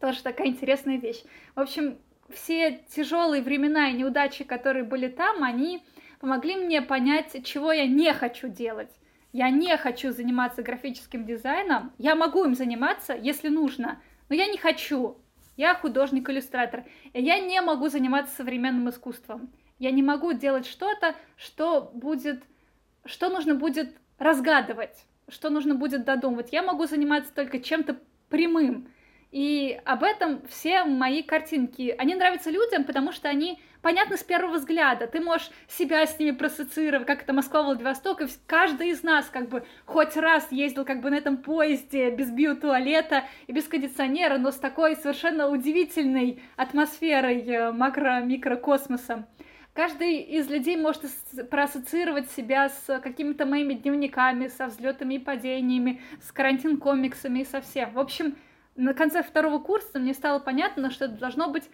тоже такая интересная вещь. В общем, все тяжелые времена и неудачи, которые были там, они помогли мне понять, чего я не хочу делать. Я не хочу заниматься графическим дизайном. Я могу им заниматься, если нужно, но я не хочу. Я художник-иллюстратор. Я не могу заниматься современным искусством. Я не могу делать что-то, что будет, что нужно будет разгадывать, что нужно будет додумывать. Я могу заниматься только чем-то прямым. И об этом все мои картинки. Они нравятся людям, потому что они понятно с первого взгляда. Ты можешь себя с ними проассоциировать, как это Москва, Владивосток, и каждый из нас как бы хоть раз ездил как бы на этом поезде без биотуалета и без кондиционера, но с такой совершенно удивительной атмосферой э, макро-микрокосмоса. Каждый из людей может проассоциировать себя с какими-то моими дневниками, со взлетами и падениями, с карантин-комиксами и со всем. В общем, на конце второго курса мне стало понятно, что это должно быть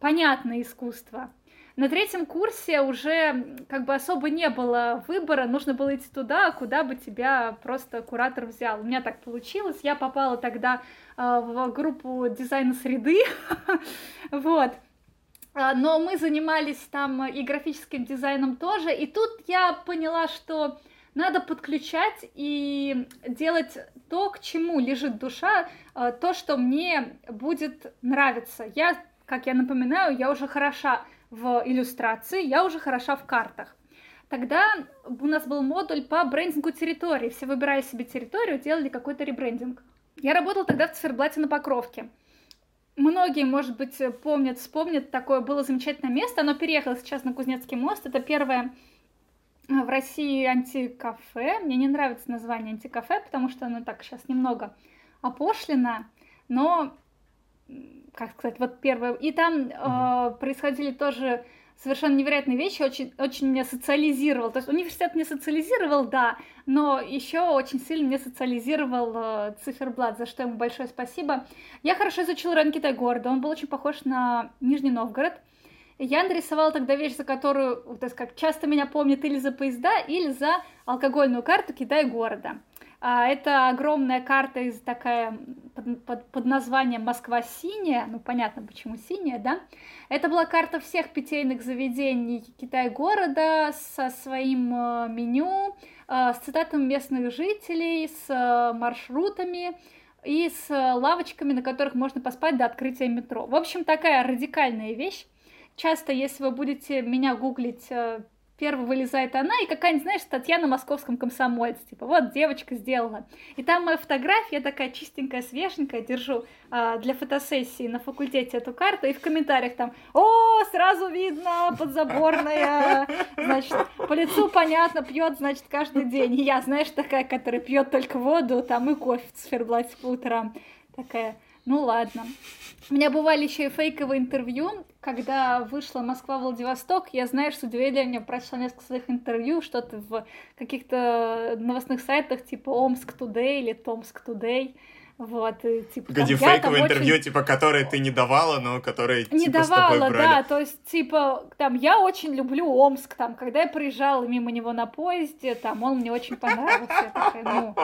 понятное искусство. На третьем курсе уже как бы особо не было выбора, нужно было идти туда, куда бы тебя просто куратор взял. У меня так получилось, я попала тогда э, в группу дизайна среды, (laughs) вот. А, но мы занимались там и графическим дизайном тоже, и тут я поняла, что надо подключать и делать то, к чему лежит душа, э, то, что мне будет нравиться. Я, как я напоминаю, я уже хороша в иллюстрации, я уже хороша в картах. Тогда у нас был модуль по брендингу территории. Все выбирали себе территорию, делали какой-то ребрендинг. Я работала тогда в Циферблате на Покровке. Многие, может быть, помнят, вспомнят, такое было замечательное место. Оно переехало сейчас на Кузнецкий мост. Это первое в России антикафе. Мне не нравится название антикафе, потому что оно так сейчас немного опошлено. Но как сказать, вот первое. И там mm-hmm. э, происходили тоже совершенно невероятные вещи, очень, очень меня социализировал. То есть университет меня социализировал, да, но еще очень сильно меня социализировал э, циферблат, за что ему большое спасибо. Я хорошо изучила район Китай-города, он был очень похож на Нижний Новгород. Я нарисовала тогда вещь, за которую, то есть как часто меня помнят или за поезда, или за алкогольную карту Китай-города. А, это огромная карта из такая под, под, под названием Москва синяя, ну понятно почему синяя, да? Это была карта всех питейных заведений Китай-города со своим э, меню, э, с цитатами местных жителей, с э, маршрутами и с лавочками, на которых можно поспать до открытия метро. В общем, такая радикальная вещь. Часто, если вы будете меня гуглить первый вылезает она и какая-нибудь, знаешь, статья на московском комсомольце, типа, вот девочка сделала. И там моя фотография, я такая чистенькая, свеженькая, держу а, для фотосессии на факультете эту карту, и в комментариях там, о, сразу видно, подзаборная, значит, по лицу понятно, пьет, значит, каждый день. И я, знаешь, такая, которая пьет только воду, там и кофе в циферблате по утрам. Такая, ну ладно. У меня бывали еще и фейковые интервью, когда вышла Москва-Владивосток, я, знаешь, с удивлением прочла несколько своих интервью, что-то в каких-то новостных сайтах, типа Омск Тудей или Томск Тудей. Вот, и, типа, Где там, фейковое интервью, очень... типа, которые ты не давала, но которые, Не типа, давала, да, то есть, типа, там, я очень люблю Омск, там, когда я проезжала мимо него на поезде, там, он мне очень понравился, я такая, ну,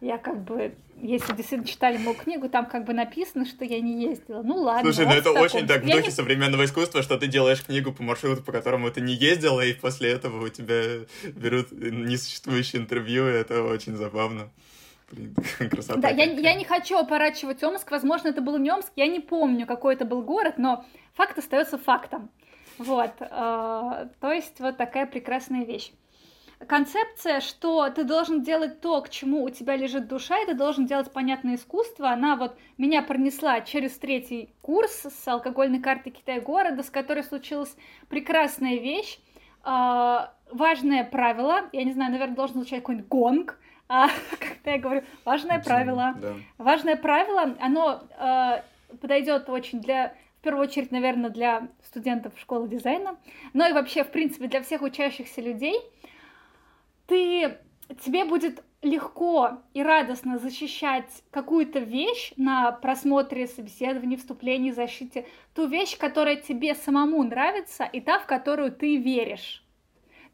я как бы если действительно читали мою книгу, там как бы написано, что я не ездила. Ну ладно. Слушай, ну это очень так в духе не... современного искусства, что ты делаешь книгу по маршруту, по которому ты не ездила, и после этого у тебя берут несуществующее интервью, и это очень забавно. Блин, (laughs) красота. Да, я, я не хочу опорачивать Омск, возможно, это был не Омск, я не помню, какой это был город, но факт остается фактом. Вот, э, то есть вот такая прекрасная вещь концепция, что ты должен делать то, к чему у тебя лежит душа, и ты должен делать понятное искусство, она вот меня пронесла через третий курс с алкогольной карты Китая города, с которой случилась прекрасная вещь, э, важное правило, я не знаю, наверное, должен звучать какой-нибудь гонг, а, (laughs) когда я говорю важное правило, да. важное правило, оно э, подойдет очень для в первую очередь, наверное, для студентов школы дизайна, но и вообще, в принципе, для всех учащихся людей – ты, тебе будет легко и радостно защищать какую-то вещь на просмотре, собеседовании, вступлении, защите, ту вещь, которая тебе самому нравится, и та, в которую ты веришь.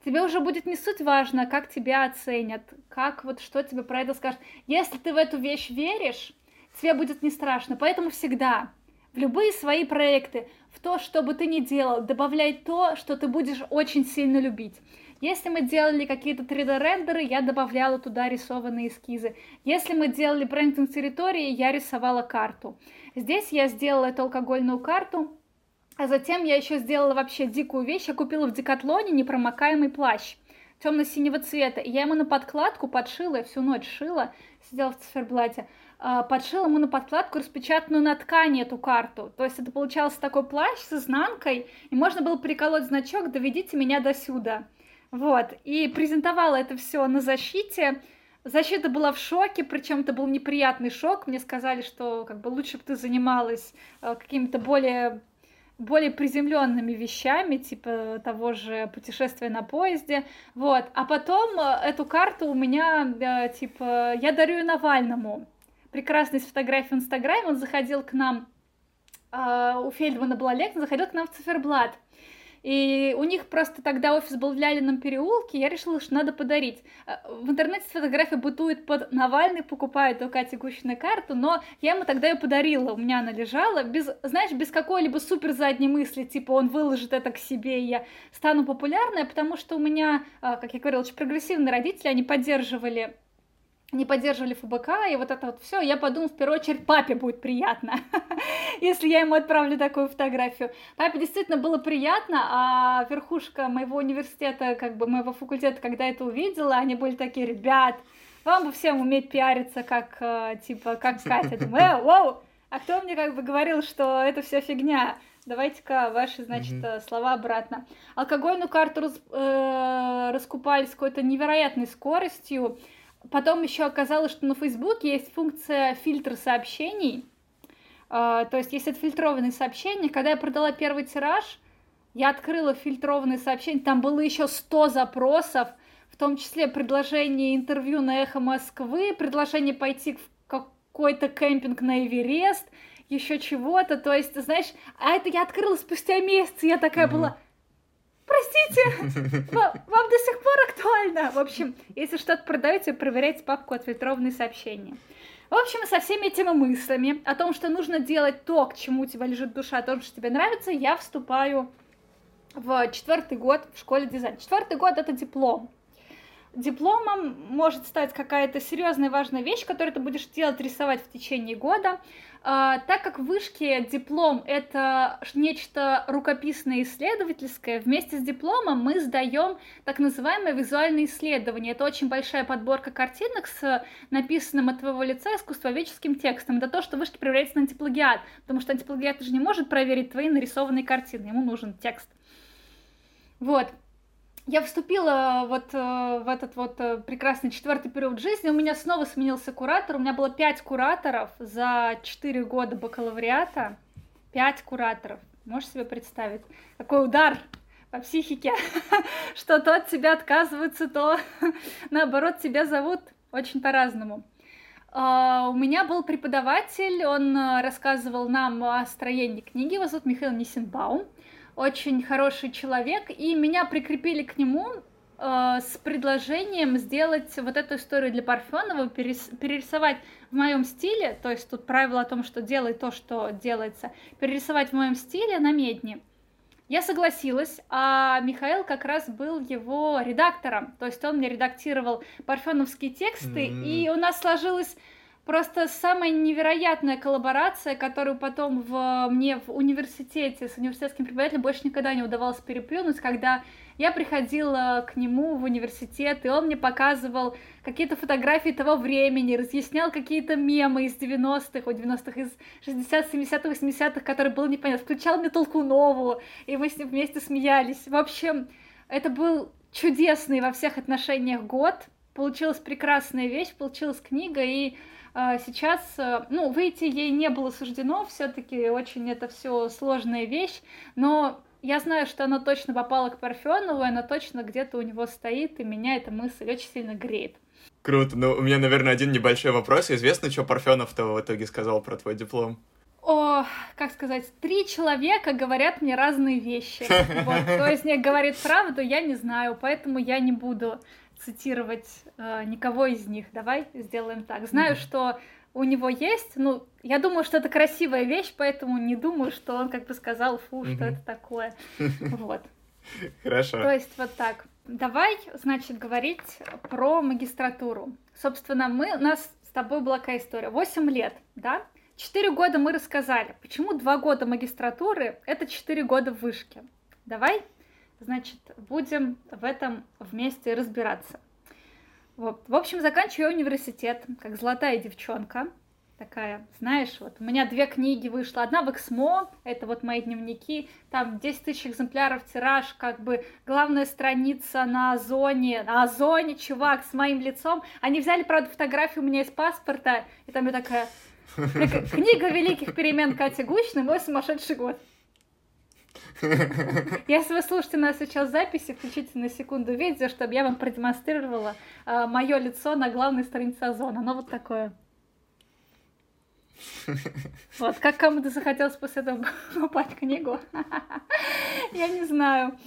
Тебе уже будет не суть важно, как тебя оценят, как вот что тебе про это скажут. Если ты в эту вещь веришь, тебе будет не страшно. Поэтому всегда в любые свои проекты, в то, что бы ты ни делал, добавляй то, что ты будешь очень сильно любить. Если мы делали какие-то 3D-рендеры, я добавляла туда рисованные эскизы. Если мы делали брендинг территории, я рисовала карту. Здесь я сделала эту алкогольную карту, а затем я еще сделала вообще дикую вещь. Я купила в Декатлоне непромокаемый плащ темно-синего цвета. И я ему на подкладку подшила, я всю ночь шила, сидела в циферблате, а, подшила ему на подкладку распечатанную на ткани эту карту. То есть это получался такой плащ с изнанкой, и можно было приколоть значок «Доведите меня до сюда». Вот, и презентовала это все на защите. Защита была в шоке, причем это был неприятный шок. Мне сказали, что как бы лучше бы ты занималась э, какими-то более более приземленными вещами, типа того же путешествия на поезде, вот. А потом э, эту карту у меня, э, типа, я дарю Навальному. Прекрасный с фотографией в Инстаграме, он заходил к нам, у Фельдмана была лекция, заходил к нам в циферблат. И у них просто тогда офис был в Лялином переулке, я решила, что надо подарить. Э, в интернете фотография бытует под Навальный, покупает у Кати Гущиной карту, но я ему тогда ее подарила, у меня она лежала, без, знаешь, без какой-либо супер задней мысли, типа он выложит это к себе, и я стану популярной, потому что у меня, э, как я говорила, очень прогрессивные родители, они поддерживали не поддерживали ФБК, и вот это вот все, я подумала, в первую очередь, папе будет приятно, (laughs) если я ему отправлю такую фотографию. Папе действительно было приятно, а верхушка моего университета, как бы моего факультета, когда это увидела, они были такие, ребят, вам бы всем уметь пиариться, как, э, типа, как Катя. Думаю, э, воу, а кто мне как бы говорил, что это все фигня? Давайте-ка ваши, значит, mm-hmm. слова обратно. Алкогольную карту рас, э, раскупали с какой-то невероятной скоростью. Потом еще оказалось, что на Фейсбуке есть функция фильтра сообщений. А, то есть есть отфильтрованные сообщения. Когда я продала первый тираж, я открыла фильтрованные сообщения, там было еще 100 запросов, в том числе предложение интервью на Эхо Москвы, предложение пойти в какой-то кемпинг на Эверест, еще чего-то. То есть, знаешь, а это я открыла спустя месяц, я такая mm-hmm. была Простите, вам до сих пор актуально. В общем, если что-то продаете, проверяйте папку отфильтрованные сообщения. В общем, со всеми этими мыслями о том, что нужно делать то, к чему у тебя лежит душа, то, что тебе нравится, я вступаю в четвертый год в школе дизайна. Четвертый год это диплом. Дипломом может стать какая-то серьезная важная вещь, которую ты будешь делать, рисовать в течение года. А, так как в вышке диплом — это нечто рукописное исследовательское, вместе с дипломом мы сдаем так называемое визуальное исследование. Это очень большая подборка картинок с написанным от твоего лица искусствоведческим текстом. Это то, что в вышке проверяется на антиплагиат, потому что антиплагиат же не может проверить твои нарисованные картины, ему нужен текст. Вот, я вступила вот э, в этот вот э, прекрасный четвертый период жизни. У меня снова сменился куратор. У меня было пять кураторов за четыре года бакалавриата. Пять кураторов. Можешь себе представить? Какой удар по психике, (laughs) что то от тебя отказываются, то (laughs) наоборот тебя зовут очень по-разному. Uh, у меня был преподаватель, он рассказывал нам о строении книги, его зовут Михаил Нисенбаум очень хороший человек, и меня прикрепили к нему э, с предложением сделать вот эту историю для Парфенова, перес, перерисовать в моем стиле, то есть тут правило о том, что делай то, что делается, перерисовать в моем стиле на медне. Я согласилась, а Михаил как раз был его редактором, то есть он мне редактировал парфеновские тексты, mm-hmm. и у нас сложилось Просто самая невероятная коллаборация, которую потом в, мне в университете с университетским преподавателем больше никогда не удавалось переплюнуть, когда я приходила к нему в университет, и он мне показывал какие-то фотографии того времени, разъяснял какие-то мемы из 90-х, о 90-х, из 60-х, 70-х, 80-х, которые было непонятно, включал мне Толкунову, и мы с ним вместе смеялись. В общем, это был чудесный во всех отношениях год, получилась прекрасная вещь, получилась книга, и сейчас, э, ну, выйти ей не было суждено, все-таки очень это все сложная вещь, но я знаю, что она точно попала к Парфенову, и она точно где-то у него стоит, и меня эта мысль очень сильно греет. Круто. Ну, у меня, наверное, один небольшой вопрос. Известно, что Парфенов-то в итоге сказал про твой диплом? О, как сказать, три человека говорят мне разные вещи. (laughs) Вот, кто из них говорит правду, я не знаю, поэтому я не буду цитировать э, никого из них. Давай сделаем так. Знаю, mm-hmm. что у него есть, ну, я думаю, что это красивая вещь, поэтому не думаю, что он как бы сказал, фу, mm-hmm. что это такое. (laughs) Вот. Хорошо. То есть вот так. Давай, значит, говорить про магистратуру. Собственно, мы, у нас с тобой была какая история? Восемь лет, да? Четыре года мы рассказали. Почему два года магистратуры — это четыре года в вышке? Давай Значит, будем в этом вместе разбираться. Вот. В общем, заканчиваю университет, как золотая девчонка. Такая, знаешь, вот у меня две книги вышло. Одна в Эксмо, это вот мои дневники, там 10 тысяч экземпляров тираж, как бы главная страница на Озоне, на Озоне, чувак, с моим лицом. Они взяли, правда, фотографию у меня из паспорта, и там я такая, книга великих перемен Кати Гучной, мой сумасшедший год. Если вы слушаете нас сейчас записи, включите на секунду видео, чтобы я вам продемонстрировала э, мое лицо на главной странице Озона. Оно вот такое. Вот, как кому-то захотелось после этого (laughs) попасть книгу. (laughs) Я не знаю.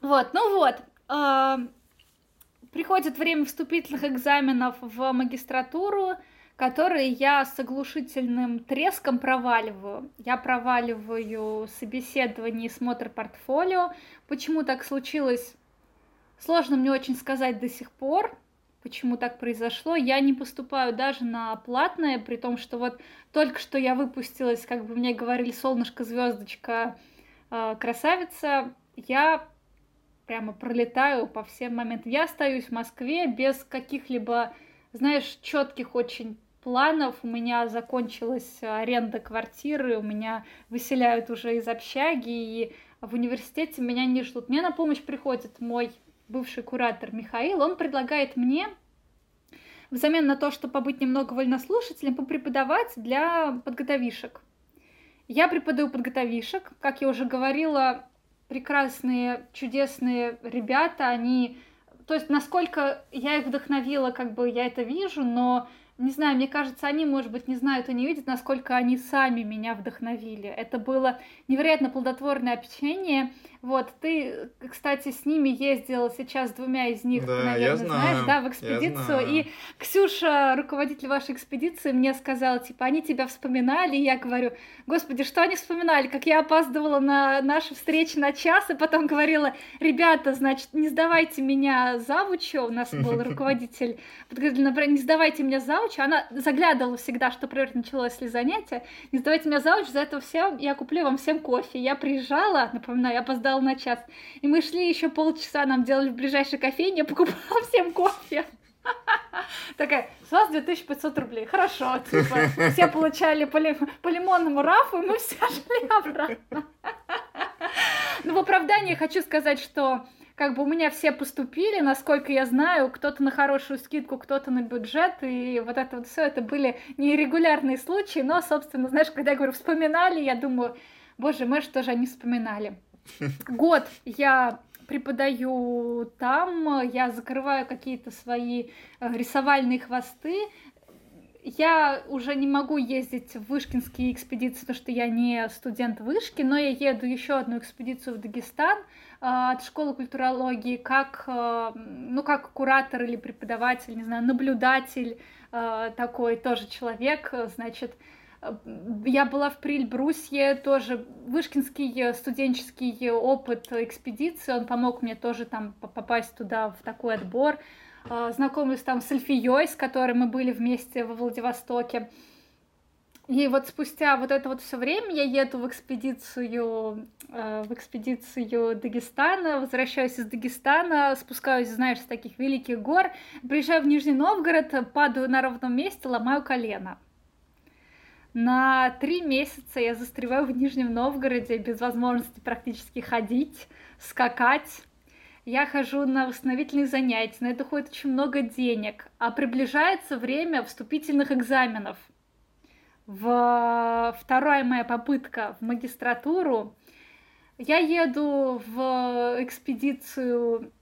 Вот, ну вот. Э, приходит время вступительных экзаменов в магистратуру которые я с оглушительным треском проваливаю. Я проваливаю собеседование и смотр портфолио. Почему так случилось? Сложно мне очень сказать до сих пор, почему так произошло. Я не поступаю даже на платное, при том, что вот только что я выпустилась, как бы мне говорили, солнышко, звездочка, э, красавица. Я прямо пролетаю по всем моментам. Я остаюсь в Москве без каких-либо, знаешь, четких очень планов. У меня закончилась аренда квартиры, у меня выселяют уже из общаги, и в университете меня не ждут. Мне на помощь приходит мой бывший куратор Михаил. Он предлагает мне взамен на то, чтобы побыть немного вольнослушателем, попреподавать для подготовишек. Я преподаю подготовишек, как я уже говорила, прекрасные, чудесные ребята, они... То есть, насколько я их вдохновила, как бы я это вижу, но не знаю, мне кажется, они, может быть, не знают и не видят, насколько они сами меня вдохновили. Это было невероятно плодотворное общение. Вот, ты, кстати, с ними ездил сейчас с двумя из них, да, ты, наверное, знаю, знаешь, да, в экспедицию. И Ксюша, руководитель вашей экспедиции, мне сказала, типа, они тебя вспоминали, и я говорю, господи, что они вспоминали, как я опаздывала на наши встречи на час, и потом говорила, ребята, значит, не сдавайте меня завучу, у нас был (laughs) руководитель, не сдавайте меня завучу, она заглядывала всегда, что, например, началось ли занятие, не сдавайте меня зауч, за это все я куплю вам всем кофе. Я приезжала, напоминаю, я опоздала на час, и мы шли еще полчаса, нам делали в ближайшей кофейне, я покупала (laughs) всем кофе. Такая, с вас 2500 рублей. Хорошо, типа, все получали по, ли, по лимонному рафу, и мы все шли обратно. Ну, в оправдании хочу сказать, что как бы у меня все поступили, насколько я знаю, кто-то на хорошую скидку, кто-то на бюджет, и вот это вот все, это были нерегулярные случаи, но, собственно, знаешь, когда я говорю, вспоминали, я думаю, боже мой, что же они вспоминали. Год я преподаю там, я закрываю какие-то свои э, рисовальные хвосты, я уже не могу ездить в вышкинские экспедиции, потому что я не студент вышки, но я еду еще одну экспедицию в Дагестан э, от школы культурологии как, э, ну, как куратор или преподаватель, не знаю, наблюдатель такой тоже человек, значит, я была в Прильбрусье, тоже вышкинский студенческий опыт экспедиции, он помог мне тоже там попасть туда в такой отбор. А, знакомилась там с Эльфией, с которой мы были вместе во Владивостоке. И вот спустя вот это вот все время я еду в экспедицию, э, в экспедицию Дагестана, возвращаюсь из Дагестана, спускаюсь, знаешь, с таких великих гор, приезжаю в Нижний Новгород, падаю на ровном месте, ломаю колено. На три месяца я застреваю в Нижнем Новгороде без возможности практически ходить, скакать. Я хожу на восстановительные занятия, на это уходит очень много денег, а приближается время вступительных экзаменов. В вторая моя попытка в магистратуру. Я еду в экспедицию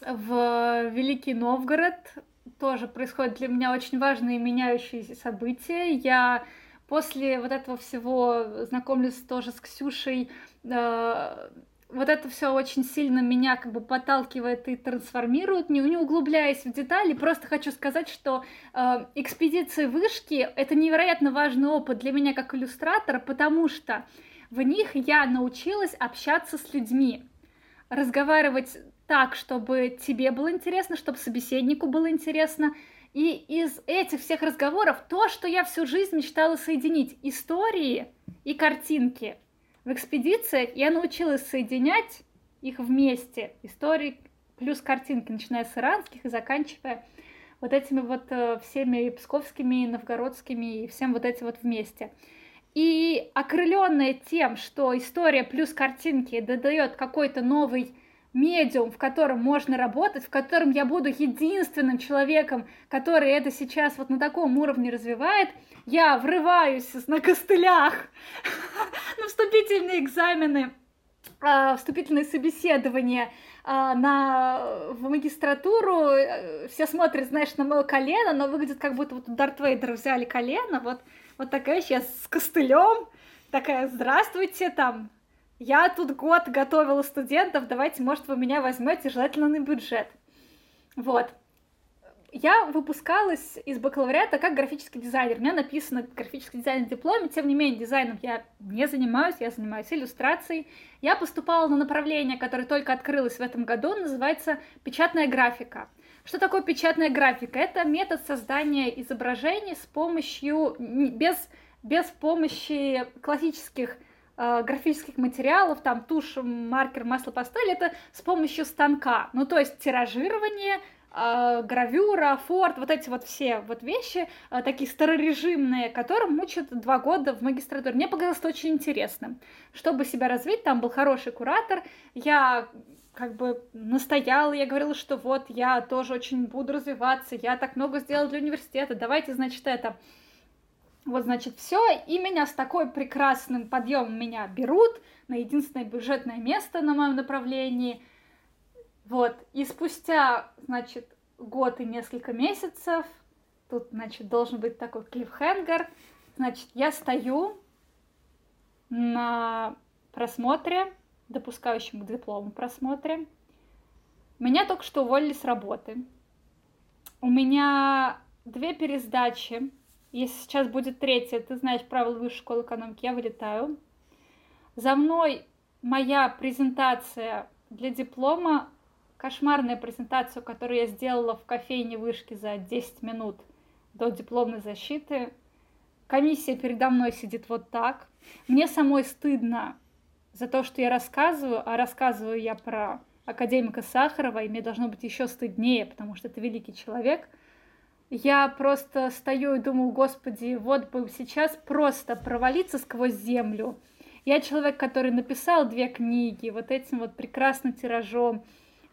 в Великий Новгород. Тоже происходят для меня очень важные меняющиеся события. Я после вот этого всего знакомлюсь тоже с Ксюшей, э, вот это все очень сильно меня как бы подталкивает и трансформирует, не, не углубляясь в детали, просто хочу сказать, что э, экспедиции вышки это невероятно важный опыт для меня как иллюстратора, потому что в них я научилась общаться с людьми, разговаривать так, чтобы тебе было интересно, чтобы собеседнику было интересно, и из этих всех разговоров то, что я всю жизнь мечтала соединить, истории и картинки. В экспедициях я научилась соединять их вместе, истории плюс картинки, начиная с иранских и заканчивая вот этими вот э, всеми псковскими, новгородскими и всем вот этим вот вместе. И окрыленная тем, что история плюс картинки додает какой-то новый медиум, в котором можно работать, в котором я буду единственным человеком, который это сейчас вот на таком уровне развивает, я врываюсь на костылях (laughs) на вступительные экзамены, а, вступительные собеседования а, на, в магистратуру, все смотрят, знаешь, на мое колено, но выглядит как будто вот у Дарт Вейдера взяли колено, вот, вот такая сейчас с костылем, такая, здравствуйте, там, я тут год готовила студентов, давайте, может, вы меня возьмете, желательно на бюджет. Вот. Я выпускалась из бакалавриата как графический дизайнер. У меня написано графический дизайн в дипломе, тем не менее дизайном я не занимаюсь, я занимаюсь иллюстрацией. Я поступала на направление, которое только открылось в этом году, называется печатная графика. Что такое печатная графика? Это метод создания изображений с помощью, без, без помощи классических э, графических материалов, там тушь, маркер, масло, пастель, это с помощью станка. Ну, то есть тиражирование, э, гравюра, форт, вот эти вот все вот вещи, э, такие старорежимные, которым мучат два года в магистратуре. Мне показалось это очень интересным. Чтобы себя развить, там был хороший куратор, я как бы настояла, я говорила, что вот я тоже очень буду развиваться, я так много сделала для университета, давайте, значит, это вот, значит, все, и меня с такой прекрасным подъемом меня берут на единственное бюджетное место на моем направлении. Вот, и спустя, значит, год и несколько месяцев, тут, значит, должен быть такой клиффхенгер, значит, я стою на просмотре, допускающем к диплому просмотре. Меня только что уволили с работы. У меня две пересдачи если сейчас будет третья, ты знаешь правила высшей школы экономики, я вылетаю. За мной моя презентация для диплома, кошмарная презентация, которую я сделала в кофейне вышки за 10 минут до дипломной защиты. Комиссия передо мной сидит вот так. Мне самой стыдно за то, что я рассказываю, а рассказываю я про академика Сахарова, и мне должно быть еще стыднее, потому что это великий человек. Я просто стою и думаю, господи, вот бы сейчас просто провалиться сквозь землю. Я человек, который написал две книги вот этим вот прекрасным тиражом.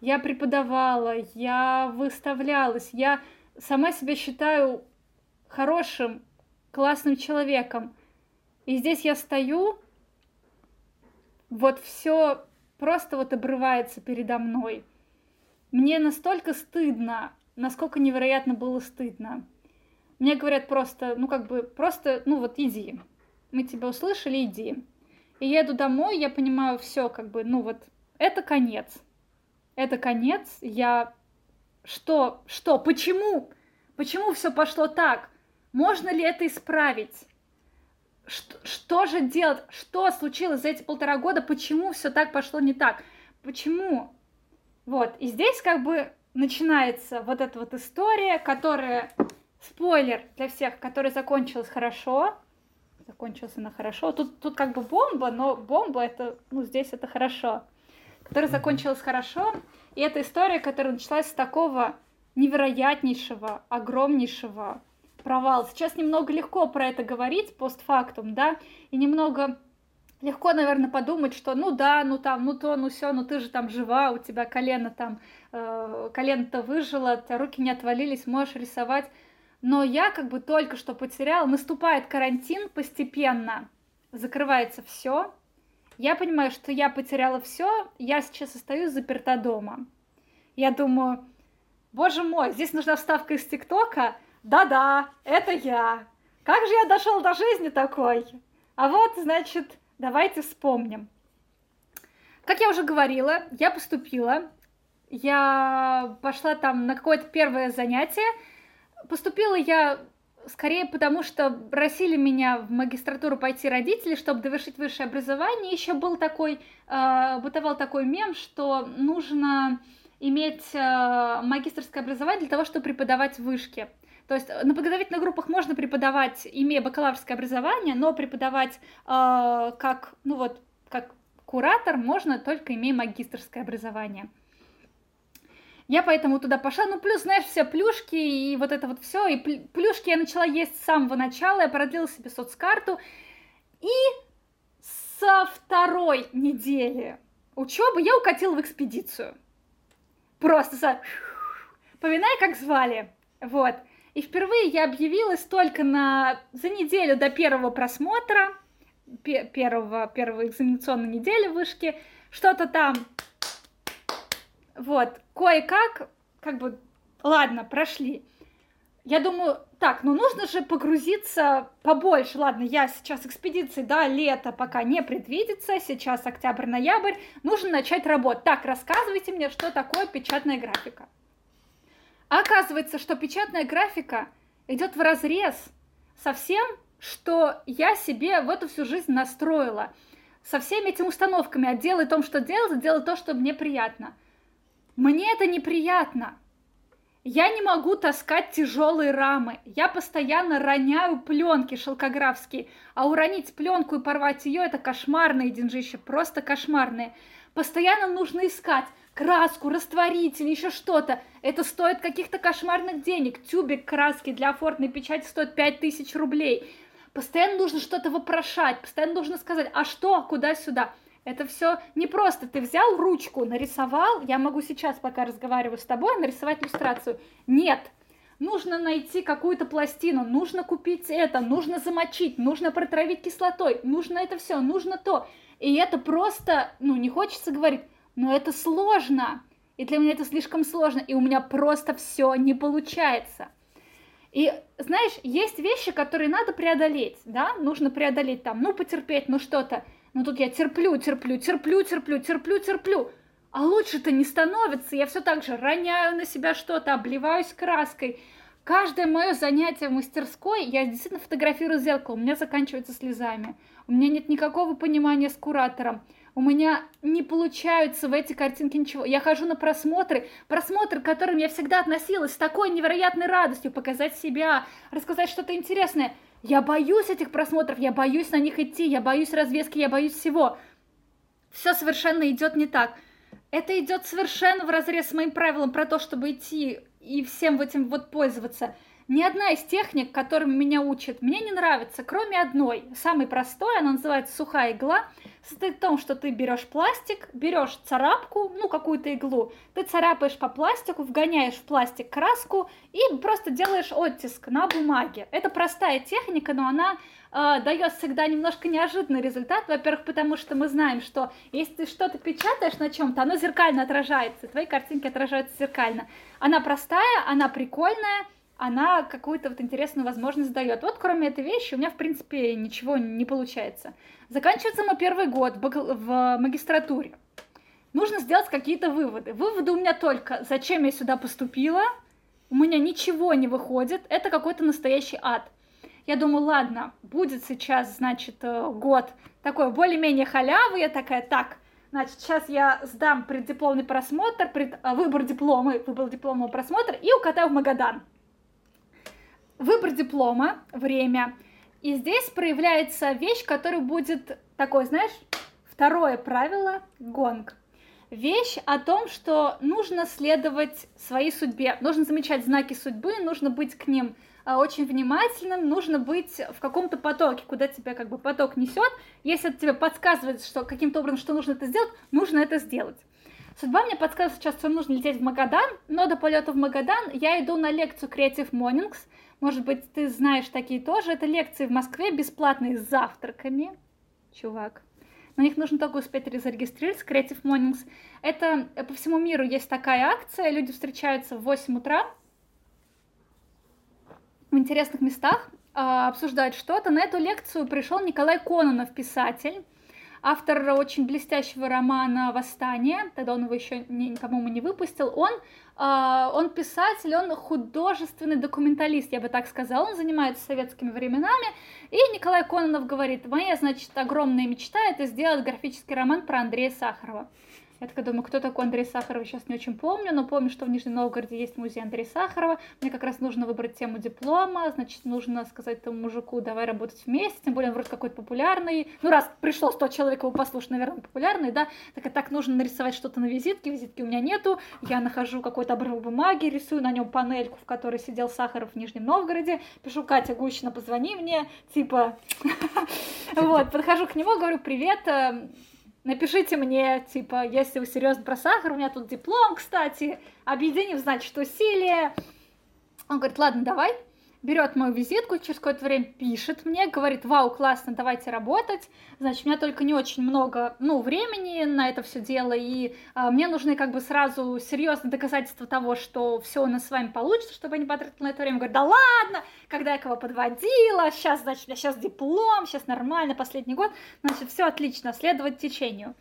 Я преподавала, я выставлялась, я сама себя считаю хорошим, классным человеком. И здесь я стою, вот все просто вот обрывается передо мной. Мне настолько стыдно, насколько невероятно было стыдно. Мне говорят просто, ну как бы, просто, ну вот иди. Мы тебя услышали, иди. И я еду домой, я понимаю, все, как бы, ну вот, это конец. Это конец. Я... Что? Что? Почему? Почему все пошло так? Можно ли это исправить? что, что же делать, что случилось за эти полтора года, почему все так пошло не так, почему. Вот, и здесь как бы начинается вот эта вот история, которая, спойлер для всех, которая закончилась хорошо, закончилась она хорошо, тут, тут как бы бомба, но бомба это, ну, здесь это хорошо, которая закончилась хорошо, и это история, которая началась с такого невероятнейшего, огромнейшего провал. Сейчас немного легко про это говорить постфактум, да, и немного легко, наверное, подумать, что ну да, ну там, ну то, ну все, ну ты же там жива, у тебя колено там, э, колено-то выжило, у руки не отвалились, можешь рисовать. Но я как бы только что потеряла, наступает карантин постепенно, закрывается все. Я понимаю, что я потеряла все, я сейчас остаюсь заперта дома. Я думаю, боже мой, здесь нужна вставка из ТикТока, да-да, это я. Как же я дошел до жизни такой? А вот, значит, давайте вспомним. Как я уже говорила, я поступила, я пошла там на какое-то первое занятие. Поступила я скорее потому, что просили меня в магистратуру пойти родители, чтобы довершить высшее образование. Еще был такой, э, бытовал такой мем, что нужно иметь э, магистрское образование для того, чтобы преподавать в вышке. То есть на подготовительных группах можно преподавать, имея бакалаврское образование, но преподавать э, как, ну вот, как куратор можно только имея магистрское образование. Я поэтому туда пошла. Ну, плюс, знаешь, все плюшки и вот это вот все. И плюшки я начала есть с самого начала. Я продлила себе соцкарту. И со второй недели учебы я укатила в экспедицию. Просто за... Поминай, как звали. Вот. И впервые я объявилась только на... за неделю до первого просмотра, первого, первого экзаменационной недели вышки, что-то там, вот, кое-как, как бы, ладно, прошли. Я думаю, так, ну нужно же погрузиться побольше. Ладно, я сейчас экспедиции, да, лето пока не предвидится, сейчас октябрь-ноябрь, нужно начать работать. Так, рассказывайте мне, что такое печатная графика. А оказывается, что печатная графика идет в разрез со всем, что я себе в эту всю жизнь настроила. Со всеми этими установками, а делай том, что делать, делай то, что мне приятно. Мне это неприятно. Я не могу таскать тяжелые рамы. Я постоянно роняю пленки шелкографские. А уронить пленку и порвать ее это кошмарные деньжища, просто кошмарные. Постоянно нужно искать краску, растворитель, еще что-то. Это стоит каких-то кошмарных денег. Тюбик краски для офортной печати стоит 5000 рублей. Постоянно нужно что-то вопрошать, постоянно нужно сказать, а что, куда сюда. Это все не просто. Ты взял ручку, нарисовал, я могу сейчас, пока разговариваю с тобой, нарисовать иллюстрацию. Нет, нужно найти какую-то пластину, нужно купить это, нужно замочить, нужно протравить кислотой, нужно это все, нужно то. И это просто, ну, не хочется говорить, но это сложно. И для меня это слишком сложно, и у меня просто все не получается. И знаешь, есть вещи, которые надо преодолеть, да, нужно преодолеть там, ну, потерпеть, ну, что-то. Но тут я терплю, терплю, терплю, терплю, терплю, терплю. А лучше-то не становится, я все так же роняю на себя что-то, обливаюсь краской, каждое мое занятие в мастерской я действительно фотографирую зеркало, у меня заканчивается слезами. У меня нет никакого понимания с куратором. У меня не получаются в эти картинки ничего. Я хожу на просмотры, просмотры, к которым я всегда относилась с такой невероятной радостью, показать себя, рассказать что-то интересное. Я боюсь этих просмотров, я боюсь на них идти, я боюсь развески, я боюсь всего. Все совершенно идет не так. Это идет совершенно в разрез с моим правилом про то, чтобы идти и всем этим вот пользоваться. Ни одна из техник, которыми меня учат, мне не нравится, кроме одной, самой простой, она называется сухая игла, состоит в том, что ты берешь пластик, берешь царапку, ну какую-то иглу, ты царапаешь по пластику, вгоняешь в пластик краску и просто делаешь оттиск на бумаге. Это простая техника, но она э, дает всегда немножко неожиданный результат. Во-первых, потому что мы знаем, что если ты что-то печатаешь на чем-то, оно зеркально отражается, твои картинки отражаются зеркально. Она простая, она прикольная, она какую-то вот интересную возможность дает. Вот кроме этой вещи у меня, в принципе, ничего не получается. Заканчивается мой первый год в магистратуре. Нужно сделать какие-то выводы. Выводы у меня только, зачем я сюда поступила, у меня ничего не выходит, это какой-то настоящий ад. Я думаю, ладно, будет сейчас, значит, э, год такой более-менее халявы, я такая, так, значит, сейчас я сдам преддипломный просмотр, пред, э, выбор диплома, выбор дипломного просмотра и укатаю в Магадан выбор диплома, время. И здесь проявляется вещь, которая будет такой, знаешь, второе правило — гонг. Вещь о том, что нужно следовать своей судьбе, нужно замечать знаки судьбы, нужно быть к ним а, очень внимательным, нужно быть в каком-то потоке, куда тебя как бы поток несет. Если тебе подсказывает, что каким-то образом, что нужно это сделать, нужно это сделать. Судьба мне подсказывает сейчас, что нужно лететь в Магадан, но до полета в Магадан я иду на лекцию Creative Mornings, может быть, ты знаешь такие тоже. Это лекции в Москве бесплатные с завтраками. Чувак. На них нужно только успеть зарегистрироваться. Creative Mornings. Это э, по всему миру есть такая акция. Люди встречаются в 8 утра в интересных местах, а, обсуждают что-то. На эту лекцию пришел Николай Кононов, писатель автор очень блестящего романа «Восстание», тогда он его еще, по-моему, не выпустил, он, э, он писатель, он художественный документалист, я бы так сказала, он занимается советскими временами, и Николай Кононов говорит, моя, значит, огромная мечта — это сделать графический роман про Андрея Сахарова. Я такая думаю, кто такой Андрей Сахаров, сейчас не очень помню, но помню, что в Нижнем Новгороде есть музей Андрея Сахарова. Мне как раз нужно выбрать тему диплома, значит, нужно сказать этому мужику, давай работать вместе, тем более он вроде какой-то популярный. Ну, раз пришло 100 человек его послушать, наверное, популярный, да, так и так нужно нарисовать что-то на визитке, визитки у меня нету, я нахожу какой-то обрыв бумаги, рисую на нем панельку, в которой сидел Сахаров в Нижнем Новгороде, пишу, Катя Гущина, позвони мне, типа, (laughs) вот, подхожу к нему, говорю, привет, э, напишите мне, типа, если вы серьезно про сахар, у меня тут диплом, кстати, объединив, значит, усилия. Он говорит, ладно, давай берет мою визитку, через какое-то время пишет мне, говорит, вау, классно, давайте работать. Значит, у меня только не очень много, ну, времени на это все дело, и а, мне нужны как бы сразу серьезные доказательства того, что все у нас с вами получится, чтобы я не потратила на это время. Говорит, да ладно, когда я кого подводила, сейчас, значит, меня сейчас диплом, сейчас нормально, последний год, значит, все отлично, следовать течению.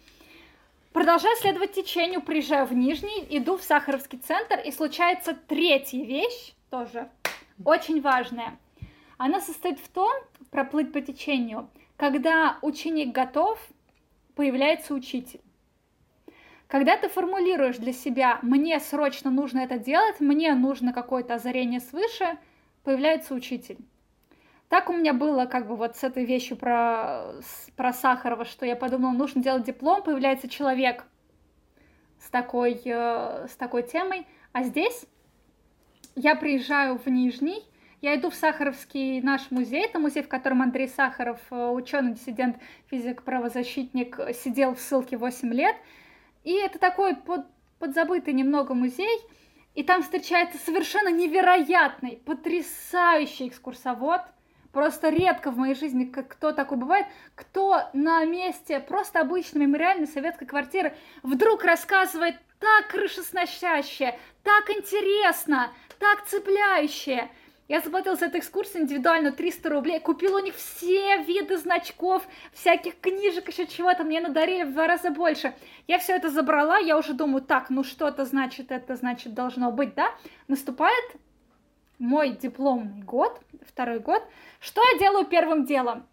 Продолжаю следовать течению, приезжаю в Нижний, иду в Сахаровский центр, и случается третья вещь, тоже очень важная. Она состоит в том, проплыть по течению, когда ученик готов, появляется учитель. Когда ты формулируешь для себя «мне срочно нужно это делать», «мне нужно какое-то озарение свыше», появляется учитель. Так у меня было как бы вот с этой вещью про, про Сахарова, что я подумала, нужно делать диплом, появляется человек с такой, э, с такой темой, а здесь я приезжаю в Нижний, я иду в Сахаровский наш музей, это музей, в котором Андрей Сахаров, э, ученый, диссидент, физик, правозащитник, сидел в ссылке 8 лет. И это такой под, подзабытый немного музей, и там встречается совершенно невероятный, потрясающий экскурсовод. Просто редко в моей жизни кто такой бывает, кто на месте просто обычной мемориальной советской квартиры вдруг рассказывает так крышесносяще, так интересно, так цепляюще. Я заплатила за эту экскурсию индивидуально 300 рублей, купила у них все виды значков, всяких книжек, еще чего-то, мне надарили в два раза больше. Я все это забрала, я уже думаю, так, ну что это значит, это значит должно быть, да? Наступает мой дипломный год, второй год, что я делаю первым делом?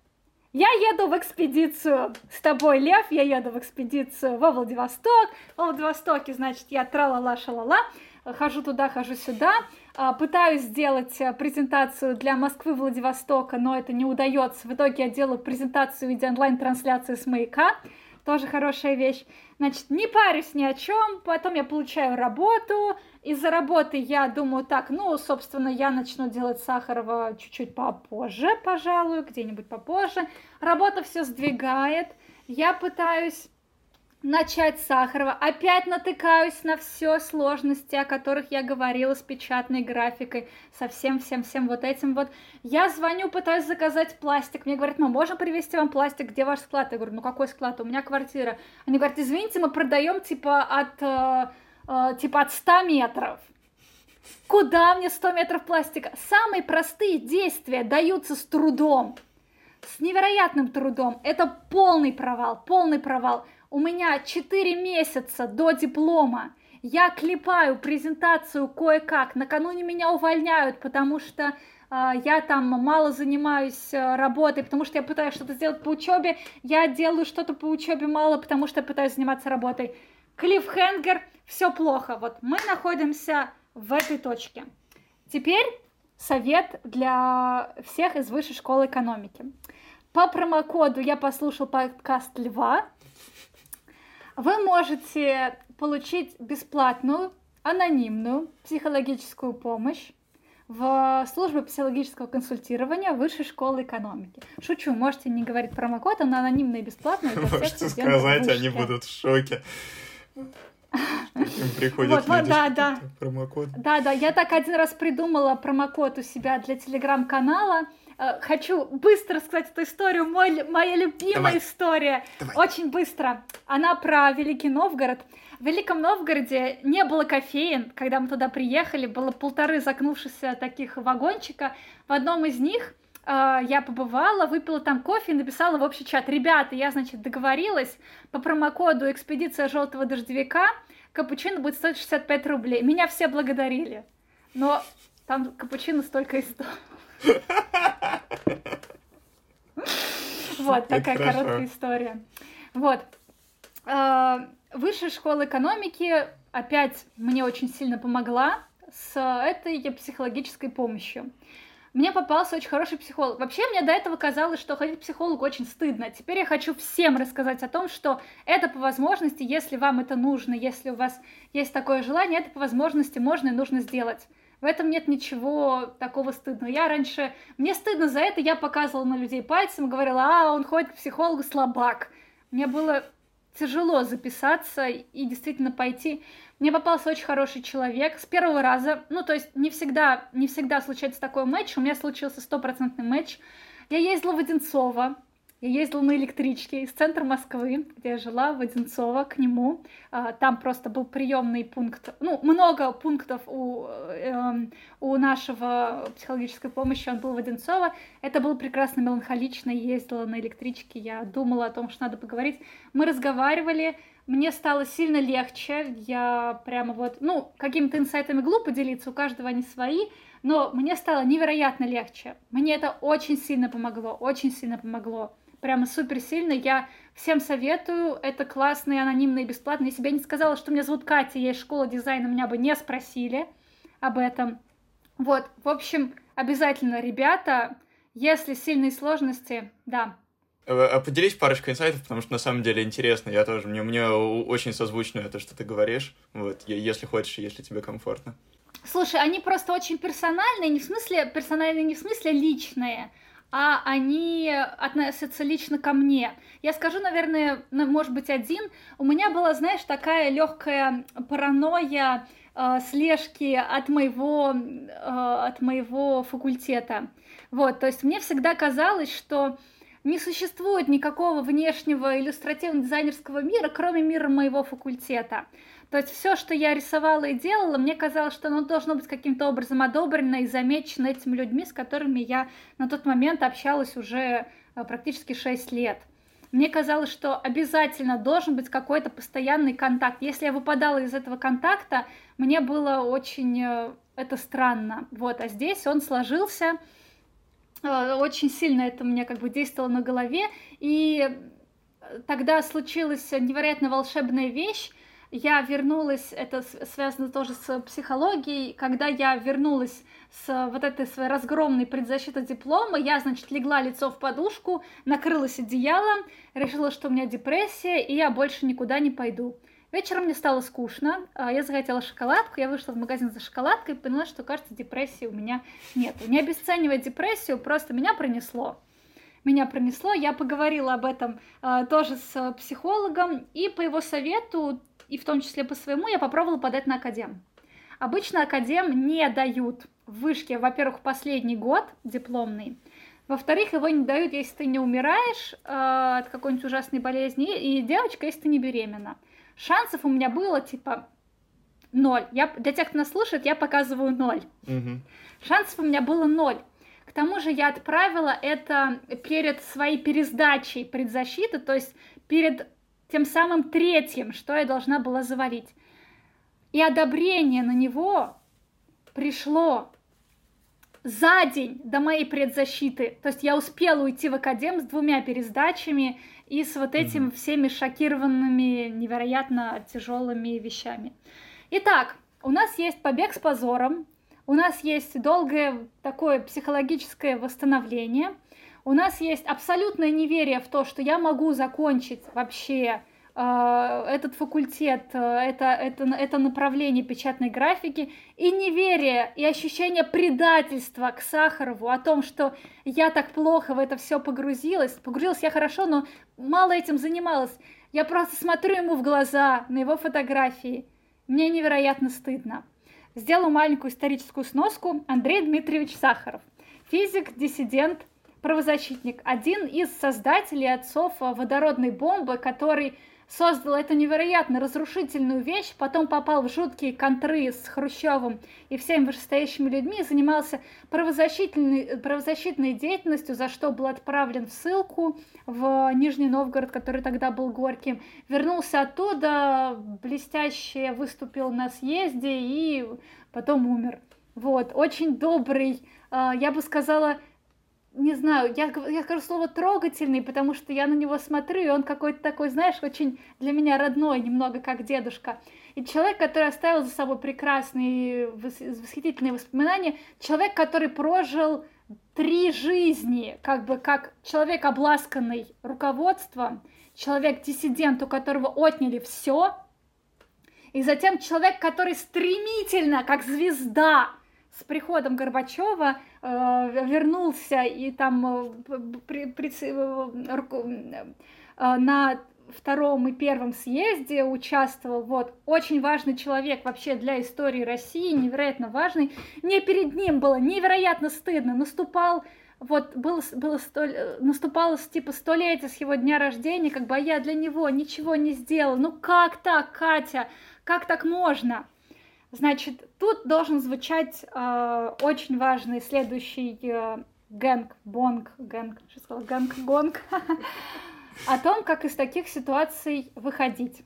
Я еду в экспедицию с тобой, Лев, я еду в экспедицию во Владивосток. Во Владивостоке, значит, я тра-ла-ла-ша-ла-ла, хожу туда, хожу сюда, а, пытаюсь сделать э, презентацию для Москвы, Владивостока, но это не удается. В итоге я делаю презентацию в виде онлайн-трансляции с маяка, тоже хорошая вещь. Значит, не парюсь ни о чем, потом я получаю работу, из-за работы я думаю так, ну, собственно, я начну делать Сахарова чуть-чуть попозже, пожалуй, где-нибудь попозже. Работа все сдвигает, я пытаюсь начать Сахарова, опять натыкаюсь на все сложности, о которых я говорила с печатной графикой, со всем-всем-всем вот этим вот. Я звоню, пытаюсь заказать пластик, мне говорят, мы можем привезти вам пластик, где ваш склад? Я говорю, ну какой склад? У меня квартира. Они говорят, извините, мы продаем типа от, э, э, типа от 100 метров. Куда мне 100 метров пластика? Самые простые действия даются с трудом, с невероятным трудом. Это полный провал, полный провал у меня 4 месяца до диплома, я клепаю презентацию кое-как, накануне меня увольняют, потому что э, я там мало занимаюсь э, работой, потому что я пытаюсь что-то сделать по учебе, я делаю что-то по учебе мало, потому что я пытаюсь заниматься работой. Клиффхенгер, все плохо. Вот мы находимся в этой точке. Теперь совет для всех из высшей школы экономики. По промокоду я послушал подкаст Льва, вы можете получить бесплатную, анонимную психологическую помощь в службе психологического консультирования Высшей школы экономики. Шучу, можете не говорить промокод, он анонимный и бесплатный. Можете сказать, они будут в шоке. Им приходят вот, люди, да, да. промокод. Да, да, я так один раз придумала промокод у себя для телеграм-канала. Э, хочу быстро сказать эту историю, мой, моя любимая Давай. история. Давай. Очень быстро. Она про Великий Новгород. В Великом Новгороде не было кофеин. Когда мы туда приехали, было полторы загнувшихся таких вагончика. В одном из них э, я побывала, выпила там кофе и написала в общий чат. Ребята, я, значит, договорилась по промокоду «Экспедиция желтого дождевика» капучино будет стоить 65 рублей. Меня все благодарили. Но там капучино столько и стоит. Вот такая короткая история. Вот. А, высшая школа экономики опять мне очень сильно помогла с этой психологической помощью. Мне попался очень хороший психолог. Вообще, мне до этого казалось, что ходить к психологу очень стыдно. Теперь я хочу всем рассказать о том, что это по возможности, если вам это нужно, если у вас есть такое желание, это по возможности можно и нужно сделать. В этом нет ничего такого стыдного. Я раньше... Мне стыдно за это, я показывала на людей пальцем, говорила, а, он ходит к психологу, слабак. Мне было тяжело записаться и действительно пойти. Мне попался очень хороший человек с первого раза. Ну, то есть не всегда, не всегда случается такой матч. У меня случился стопроцентный матч. Я ездила в Одинцово, я ездила на электричке из центра Москвы, где я жила, в Одинцово, к нему. А, там просто был приемный пункт, ну, много пунктов у, эм, у нашего психологической помощи, он был в Одинцово. Это было прекрасно меланхолично, ездила на электричке, я думала о том, что надо поговорить. Мы разговаривали, мне стало сильно легче, я прямо вот, ну, какими-то инсайтами глупо делиться, у каждого они свои, но мне стало невероятно легче. Мне это очень сильно помогло, очень сильно помогло прямо супер сильно. Я всем советую, это анонимно и бесплатно. Если бы я не сказала, что меня зовут Катя, я из школы дизайна, меня бы не спросили об этом. Вот, в общем, обязательно, ребята, если сильные сложности, да, э, Поделись парочкой инсайтов, потому что на самом деле интересно. Я тоже, мне, мне очень созвучно это, что ты говоришь. Вот, если хочешь, если тебе комфортно. Слушай, они просто очень персональные, не в смысле персональные, не в смысле личные, а они относятся лично ко мне. Я скажу, наверное, может быть, один. У меня была, знаешь, такая легкая паранойя э, слежки от моего, э, от моего факультета. Вот, то есть мне всегда казалось, что не существует никакого внешнего иллюстративно-дизайнерского мира, кроме мира моего факультета. То есть все, что я рисовала и делала, мне казалось, что оно должно быть каким-то образом одобрено и замечено этими людьми, с которыми я на тот момент общалась уже э, практически 6 лет. Мне казалось, что обязательно должен быть какой-то постоянный контакт. Если я выпадала из этого контакта, мне было очень, э, это странно. Вот, а здесь он сложился, э, очень сильно это мне как бы действовало на голове, и тогда случилась невероятно волшебная вещь, я вернулась, это связано тоже с психологией, когда я вернулась с вот этой своей разгромной предзащитой диплома, я, значит, легла лицо в подушку, накрылась одеялом, решила, что у меня депрессия, и я больше никуда не пойду. Вечером мне стало скучно, а, я захотела шоколадку, я вышла в магазин за шоколадкой и поняла, что, кажется, депрессии у меня нет. Не обесценивая депрессию, просто меня пронесло. Меня пронесло, я поговорила об этом э, тоже с психологом, и по его совету и в том числе по своему, я попробовала подать на академ. Обычно академ не дают в вышке, во-первых, последний год дипломный, во-вторых, его не дают, если ты не умираешь э, от какой-нибудь ужасной болезни, и девочка, если ты не беременна. Шансов у меня было типа ноль. Я, для тех, кто нас слушает, я показываю ноль. Угу. Шансов у меня было ноль. К тому же я отправила это перед своей пересдачей предзащиты, то есть перед тем самым третьим, что я должна была заварить. И одобрение на него пришло за день до моей предзащиты. То есть я успела уйти в академ с двумя пересдачами и с вот этими mm-hmm. всеми шокированными, невероятно тяжелыми вещами. Итак, у нас есть побег с позором, у нас есть долгое такое психологическое восстановление – у нас есть абсолютное неверие в то, что я могу закончить вообще э, этот факультет, э, это, это, это направление печатной графики, и неверие, и ощущение предательства к Сахарову о том, что я так плохо в это все погрузилась. Погрузилась я хорошо, но мало этим занималась. Я просто смотрю ему в глаза на его фотографии. Мне невероятно стыдно. Сделаю маленькую историческую сноску. Андрей Дмитриевич Сахаров. Физик, диссидент, правозащитник, один из создателей отцов э, водородной бомбы, который создал эту невероятно разрушительную вещь, потом попал в жуткие контры с Хрущевым и всеми вышестоящими людьми, занимался правозащитной, правозащитной деятельностью, за что был отправлен в ссылку в Нижний Новгород, который тогда был горьким. Вернулся оттуда, блестяще выступил на съезде и потом умер. Вот, очень добрый, э, я бы сказала, не знаю, я, я скажу слово трогательный, потому что я на него смотрю, и он какой-то такой, знаешь, очень для меня родной, немного как дедушка. И человек, который оставил за собой прекрасные, восхитительные воспоминания, человек, который прожил три жизни, как бы как человек, обласканный руководством, человек-диссидент, у которого отняли все, и затем человек, который стремительно, как звезда, с приходом Горбачева э, вернулся и там э, при, при, э, э, на втором и первом съезде участвовал. Вот, очень важный человек вообще для истории России, невероятно важный. Мне перед ним было невероятно стыдно. Наступал вот было, было сто, наступало типа столетие с его дня рождения, как бы а я для него ничего не сделала. Ну как так, Катя? Как так можно? Значит, тут должен звучать э, очень важный следующий э, гэнг, бонг, гэнг, что сказала, гэнг, гонг, (laughs) о том, как из таких ситуаций выходить.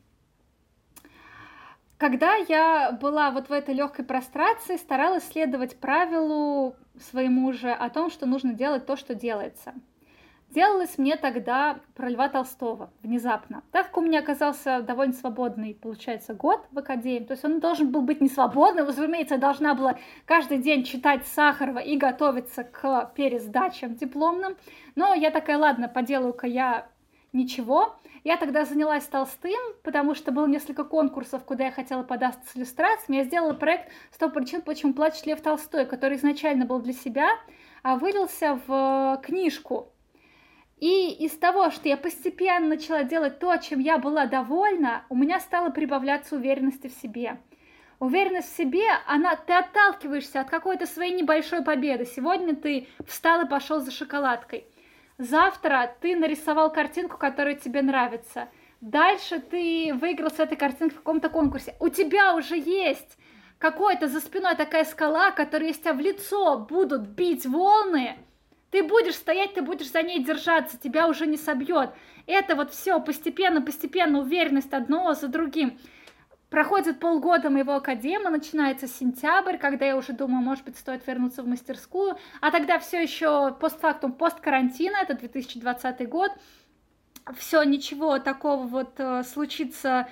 Когда я была вот в этой легкой прострации, старалась следовать правилу своему же о том, что нужно делать то, что делается – Делалось мне тогда про Льва Толстого внезапно. Так как у меня оказался довольно свободный, получается, год в академии, то есть он должен был быть не свободным, разумеется, я должна была каждый день читать Сахарова и готовиться к пересдачам дипломным, но я такая, ладно, поделаю-ка я ничего. Я тогда занялась Толстым, потому что было несколько конкурсов, куда я хотела податься с иллюстрациями. Я сделала проект «100 причин, почему плачет Лев Толстой», который изначально был для себя, а вылился в книжку и из того, что я постепенно начала делать то, чем я была довольна, у меня стало прибавляться уверенности в себе. Уверенность в себе, она, ты отталкиваешься от какой-то своей небольшой победы. Сегодня ты встал и пошел за шоколадкой. Завтра ты нарисовал картинку, которая тебе нравится. Дальше ты выиграл с этой картинкой в каком-то конкурсе. У тебя уже есть какой-то за спиной такая скала, которая из тебя в лицо будут бить волны, ты будешь стоять, ты будешь за ней держаться, тебя уже не собьет. Это вот все постепенно, постепенно уверенность одного за другим. Проходит полгода моего академа, начинается сентябрь, когда я уже думаю, может быть, стоит вернуться в мастерскую. А тогда все еще постфактум, посткарантина, это 2020 год. Все, ничего такого вот э, случиться,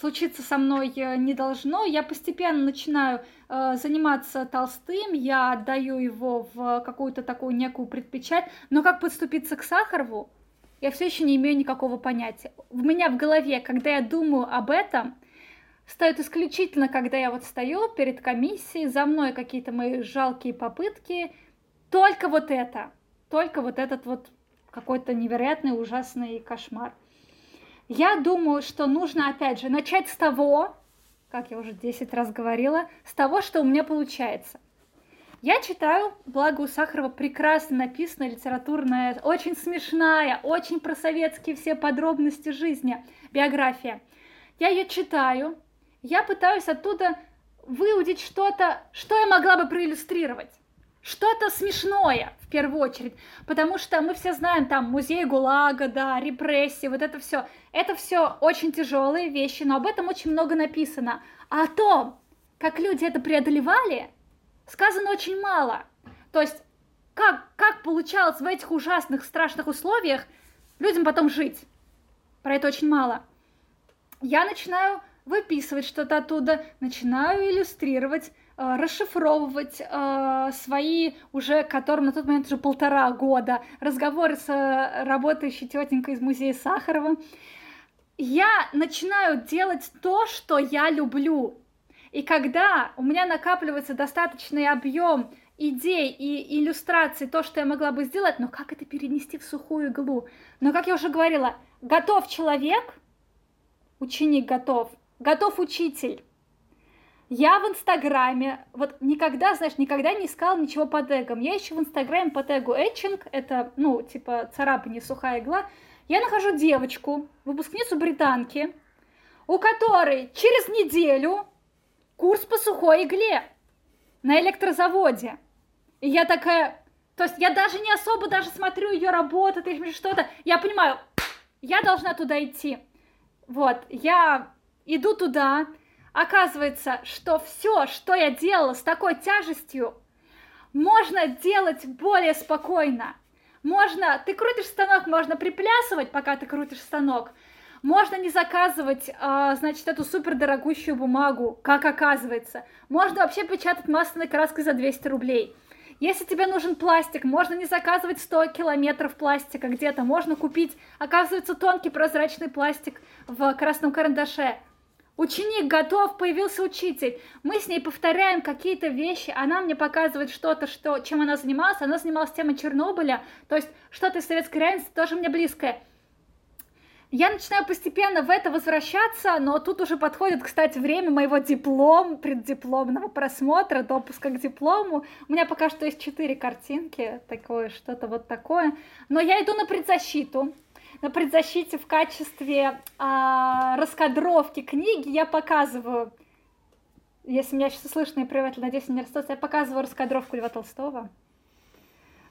случиться со мной э, не должно. Я постепенно начинаю э, заниматься толстым, я отдаю его в какую-то такую некую предпечать. Но как подступиться к Сахарову, я все еще не имею никакого понятия. У меня в голове, когда я думаю об этом, стоит исключительно, когда я вот стою перед комиссией, за мной какие-то мои жалкие попытки, только вот это, только вот этот вот какой-то невероятный ужасный кошмар. Я думаю, что нужно, опять же, начать с того, как я уже 10 раз говорила, с того, что у меня получается. Я читаю, благо у Сахарова прекрасно написанная литературная, очень смешная, очень про советские все подробности жизни, биография. Я ее читаю, я пытаюсь оттуда выудить что-то, что я могла бы проиллюстрировать. Что-то смешное, в первую очередь, потому что мы все знаем там музей ГУЛАГа, да, репрессии, вот это все. Это все очень тяжелые вещи, но об этом очень много написано. А о том, как люди это преодолевали, сказано очень мало. То есть, как, как получалось в этих ужасных, страшных условиях людям потом жить. Про это очень мало. Я начинаю выписывать что-то оттуда, начинаю иллюстрировать, расшифровывать э, свои уже, которым на тот момент уже полтора года, разговоры с э, работающей тетенькой из музея Сахарова. Я начинаю делать то, что я люблю. И когда у меня накапливается достаточный объем идей и иллюстраций, то, что я могла бы сделать, но как это перенести в сухую иглу? Но, как я уже говорила, готов человек, ученик готов, готов учитель. Я в Инстаграме, вот никогда, знаешь, никогда не искала ничего по тегам. Я ищу в Инстаграме по тегу этчинг, это, ну, типа царапание, сухая игла. Я нахожу девочку, выпускницу британки, у которой через неделю курс по сухой игле на электрозаводе. И я такая, то есть я даже не особо даже смотрю ее работу или что-то. Я понимаю, я должна туда идти. Вот, я иду туда, оказывается, что все, что я делала с такой тяжестью, можно делать более спокойно. Можно, ты крутишь станок, можно приплясывать, пока ты крутишь станок. Можно не заказывать, а, значит, эту супер дорогущую бумагу, как оказывается. Можно вообще печатать масляной краской за 200 рублей. Если тебе нужен пластик, можно не заказывать 100 километров пластика где-то, можно купить, оказывается, тонкий прозрачный пластик в красном карандаше. Ученик готов, появился учитель. Мы с ней повторяем какие-то вещи, она мне показывает что-то, что, чем она занималась. Она занималась темой Чернобыля, то есть что-то из советской реальности тоже мне близкое. Я начинаю постепенно в это возвращаться, но тут уже подходит, кстати, время моего диплом, преддипломного просмотра, допуска к диплому. У меня пока что есть четыре картинки, такое, что-то вот такое. Но я иду на предзащиту на предзащите в качестве а, раскадровки книги я показываю, если меня сейчас слышно и привет, надеюсь, не растут, я показываю раскадровку Льва Толстого.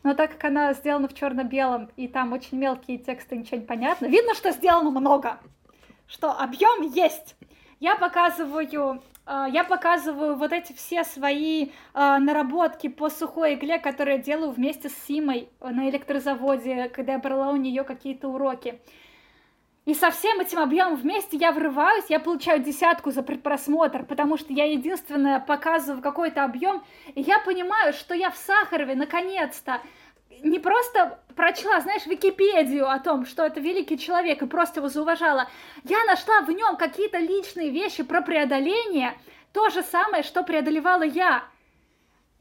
Но так как она сделана в черно-белом, и там очень мелкие тексты, ничего не понятно, видно, что сделано много, что объем есть. Я показываю я показываю вот эти все свои а, наработки по сухой игле, которые я делаю вместе с Симой на электрозаводе, когда я брала у нее какие-то уроки. И со всем этим объемом вместе я врываюсь, я получаю десятку за предпросмотр, потому что я единственная показываю какой-то объем, и я понимаю, что я в Сахарове наконец-то не просто прочла, знаешь, Википедию о том, что это великий человек, и просто его зауважала. Я нашла в нем какие-то личные вещи про преодоление, то же самое, что преодолевала я.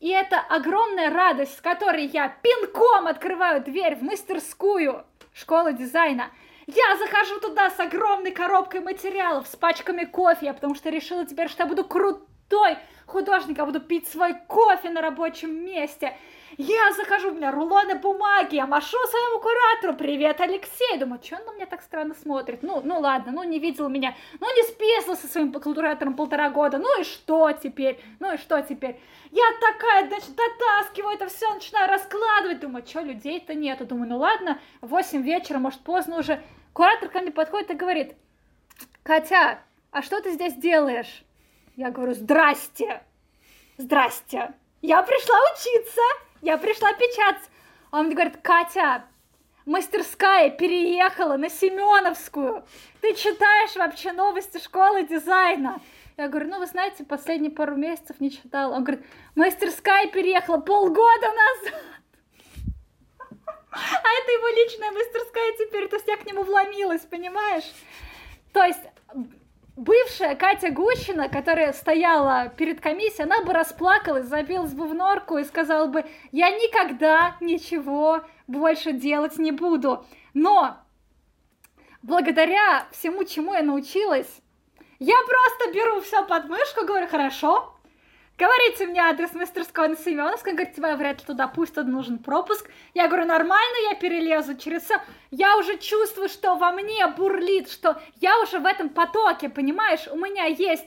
И это огромная радость, с которой я пинком открываю дверь в мастерскую школы дизайна. Я захожу туда с огромной коробкой материалов, с пачками кофе, потому что решила теперь, что я буду крутой художник, я буду пить свой кофе на рабочем месте. Я захожу, у меня рулоны бумаги, я машу своему куратору, привет, Алексей. Думаю, что он на меня так странно смотрит? Ну, ну ладно, ну не видел меня, ну не списывал со своим куратором полтора года, ну и что теперь? Ну и что теперь? Я такая, значит, дотаскиваю это все, начинаю раскладывать, думаю, что людей-то нету. Думаю, ну ладно, 8 вечера, может поздно уже. Куратор ко мне подходит и говорит, Катя, а что ты здесь делаешь? Я говорю, здрасте, здрасте, я пришла учиться, я пришла печататься. Он мне говорит, Катя, мастерская переехала на Семеновскую. Ты читаешь вообще новости школы дизайна? Я говорю, ну вы знаете, последние пару месяцев не читала. Он говорит, мастерская переехала полгода назад. А это его личная мастерская теперь, то есть я к нему вломилась, понимаешь? То есть бывшая Катя Гущина, которая стояла перед комиссией, она бы расплакалась, забилась бы в норку и сказала бы, я никогда ничего больше делать не буду. Но благодаря всему, чему я научилась, я просто беру все под мышку, говорю, хорошо, говорите мне адрес мастерской на Семеновской, говорит, тебя вряд ли туда пустят, нужен пропуск. Я говорю, нормально, я перелезу через все. Я уже чувствую, что во мне бурлит, что я уже в этом потоке, понимаешь, у меня есть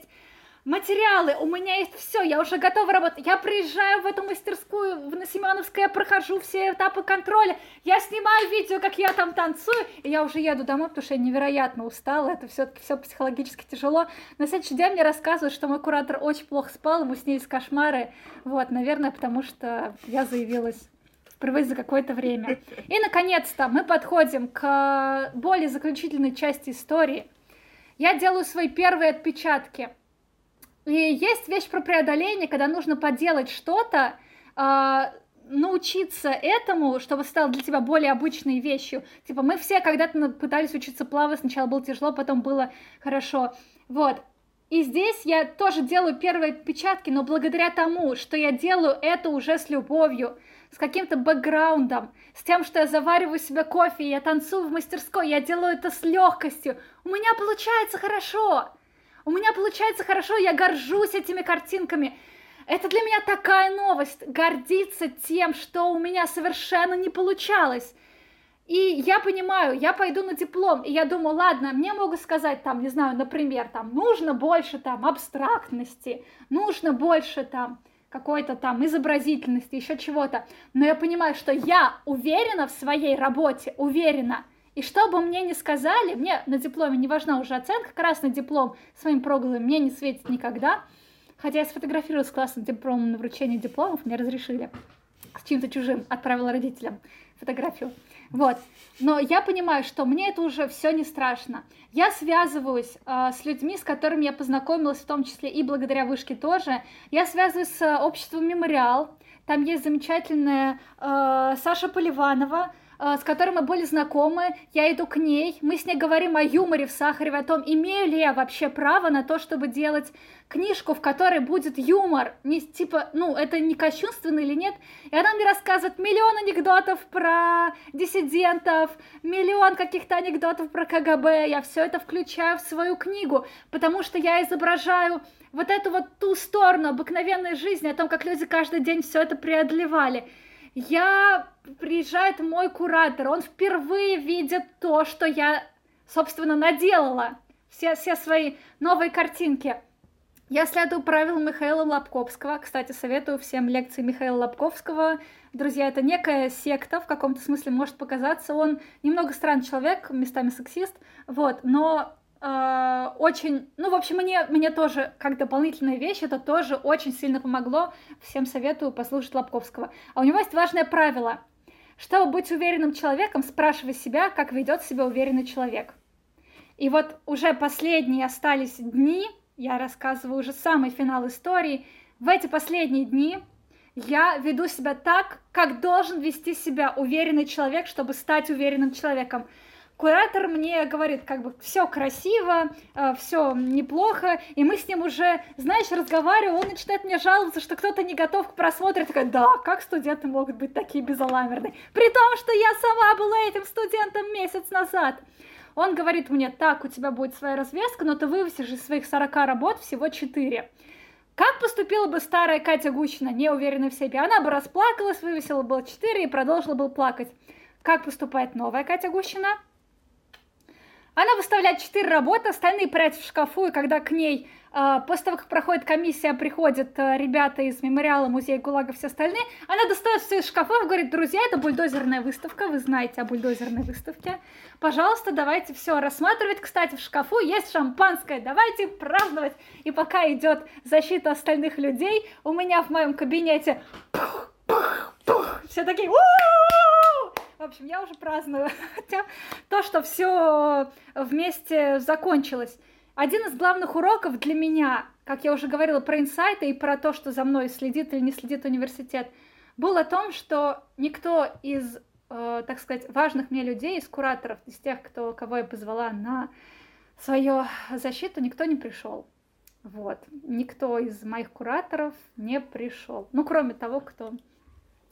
материалы, у меня есть все, я уже готова работать. Я приезжаю в эту мастерскую, в Семеновское, я прохожу все этапы контроля, я снимаю видео, как я там танцую, и я уже еду домой, потому что я невероятно устала, это все-таки все психологически тяжело. На следующий день мне рассказывают, что мой куратор очень плохо спал, ему снились кошмары, вот, наверное, потому что я заявилась впервые за какое-то время. И, наконец-то, мы подходим к более заключительной части истории. Я делаю свои первые отпечатки – и есть вещь про преодоление, когда нужно поделать что-то, э, научиться этому, чтобы стало для тебя более обычной вещью. Типа мы все когда-то пытались учиться плавать, сначала было тяжело, потом было хорошо. Вот. И здесь я тоже делаю первые отпечатки, но благодаря тому, что я делаю это уже с любовью, с каким-то бэкграундом, с тем, что я завариваю себе кофе, я танцую в мастерской, я делаю это с легкостью, у меня получается хорошо. У меня получается хорошо, я горжусь этими картинками. Это для меня такая новость, гордиться тем, что у меня совершенно не получалось. И я понимаю, я пойду на диплом, и я думаю, ладно, мне могут сказать там, не знаю, например, там, нужно больше там абстрактности, нужно больше там какой-то там изобразительности, еще чего-то. Но я понимаю, что я уверена в своей работе, уверена. И что бы мне ни сказали, мне на дипломе не важна уже оценка, красный диплом своим проголом мне не светит никогда. Хотя я сфотографировалась с классным дипломом на вручение дипломов, мне разрешили с чем-то чужим, отправила родителям фотографию. Вот. Но я понимаю, что мне это уже все не страшно. Я связываюсь э, с людьми, с которыми я познакомилась, в том числе и благодаря вышке тоже. Я связываюсь с обществом Мемориал. Там есть замечательная э, Саша Поливанова, с которой мы были знакомы, я иду к ней, мы с ней говорим о юморе в Сахаре, о том, имею ли я вообще право на то, чтобы делать книжку, в которой будет юмор, не типа, ну, это не кощунственно или нет, и она мне рассказывает миллион анекдотов про диссидентов, миллион каких-то анекдотов про КГБ, я все это включаю в свою книгу, потому что я изображаю вот эту вот ту сторону обыкновенной жизни, о том, как люди каждый день все это преодолевали. Я приезжает мой куратор, он впервые видит то, что я, собственно, наделала, все, все свои новые картинки. Я следую правилам Михаила Лобковского. Кстати, советую всем лекции Михаила Лобковского. Друзья, это некая секта, в каком-то смысле может показаться. Он немного странный человек, местами сексист, вот, но э, очень, ну, в общем, мне, мне тоже, как дополнительная вещь, это тоже очень сильно помогло. Всем советую послушать Лобковского. А у него есть важное правило. Чтобы быть уверенным человеком, спрашивай себя, как ведет себя уверенный человек. И вот уже последние остались дни, я рассказываю уже самый финал истории, в эти последние дни я веду себя так, как должен вести себя уверенный человек, чтобы стать уверенным человеком куратор мне говорит, как бы все красиво, э, все неплохо, и мы с ним уже, знаешь, разговариваем, он начинает мне жаловаться, что кто-то не готов к просмотру. Я такая, да, как студенты могут быть такие безаламерные? При том, что я сама была этим студентом месяц назад. Он говорит мне, так, у тебя будет своя развеска, но ты вывесишь из своих 40 работ всего 4. Как поступила бы старая Катя Гущина, не уверенная в себе? Она бы расплакалась, вывесила бы 4 и продолжила бы плакать. Как поступает новая Катя Гущина? Она выставляет четыре работы, остальные прячут в шкафу, и когда к ней а, после того, как проходит комиссия, приходят а, ребята из мемориала, музея ГУЛАГа, все остальные, она достает все из шкафов и говорит, друзья, это бульдозерная выставка, вы знаете о бульдозерной выставке, пожалуйста, давайте все рассматривать. Кстати, в шкафу есть шампанское, давайте праздновать. И пока идет защита остальных людей, у меня в моем кабинете все такие в общем, я уже праздную (laughs) то, что все вместе закончилось. Один из главных уроков для меня, как я уже говорила про инсайты и про то, что за мной следит или не следит университет, был о том, что никто из, э, так сказать, важных мне людей, из кураторов, из тех, кто, кого я позвала на свою защиту, никто не пришел. Вот. Никто из моих кураторов не пришел. Ну, кроме того, кто...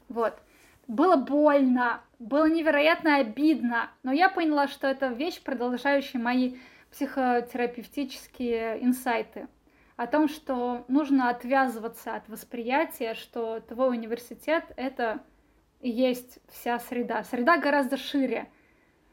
Вот. Было больно, было невероятно обидно, но я поняла, что это вещь, продолжающая мои психотерапевтические инсайты о том, что нужно отвязываться от восприятия, что твой университет — это и есть вся среда. Среда гораздо шире.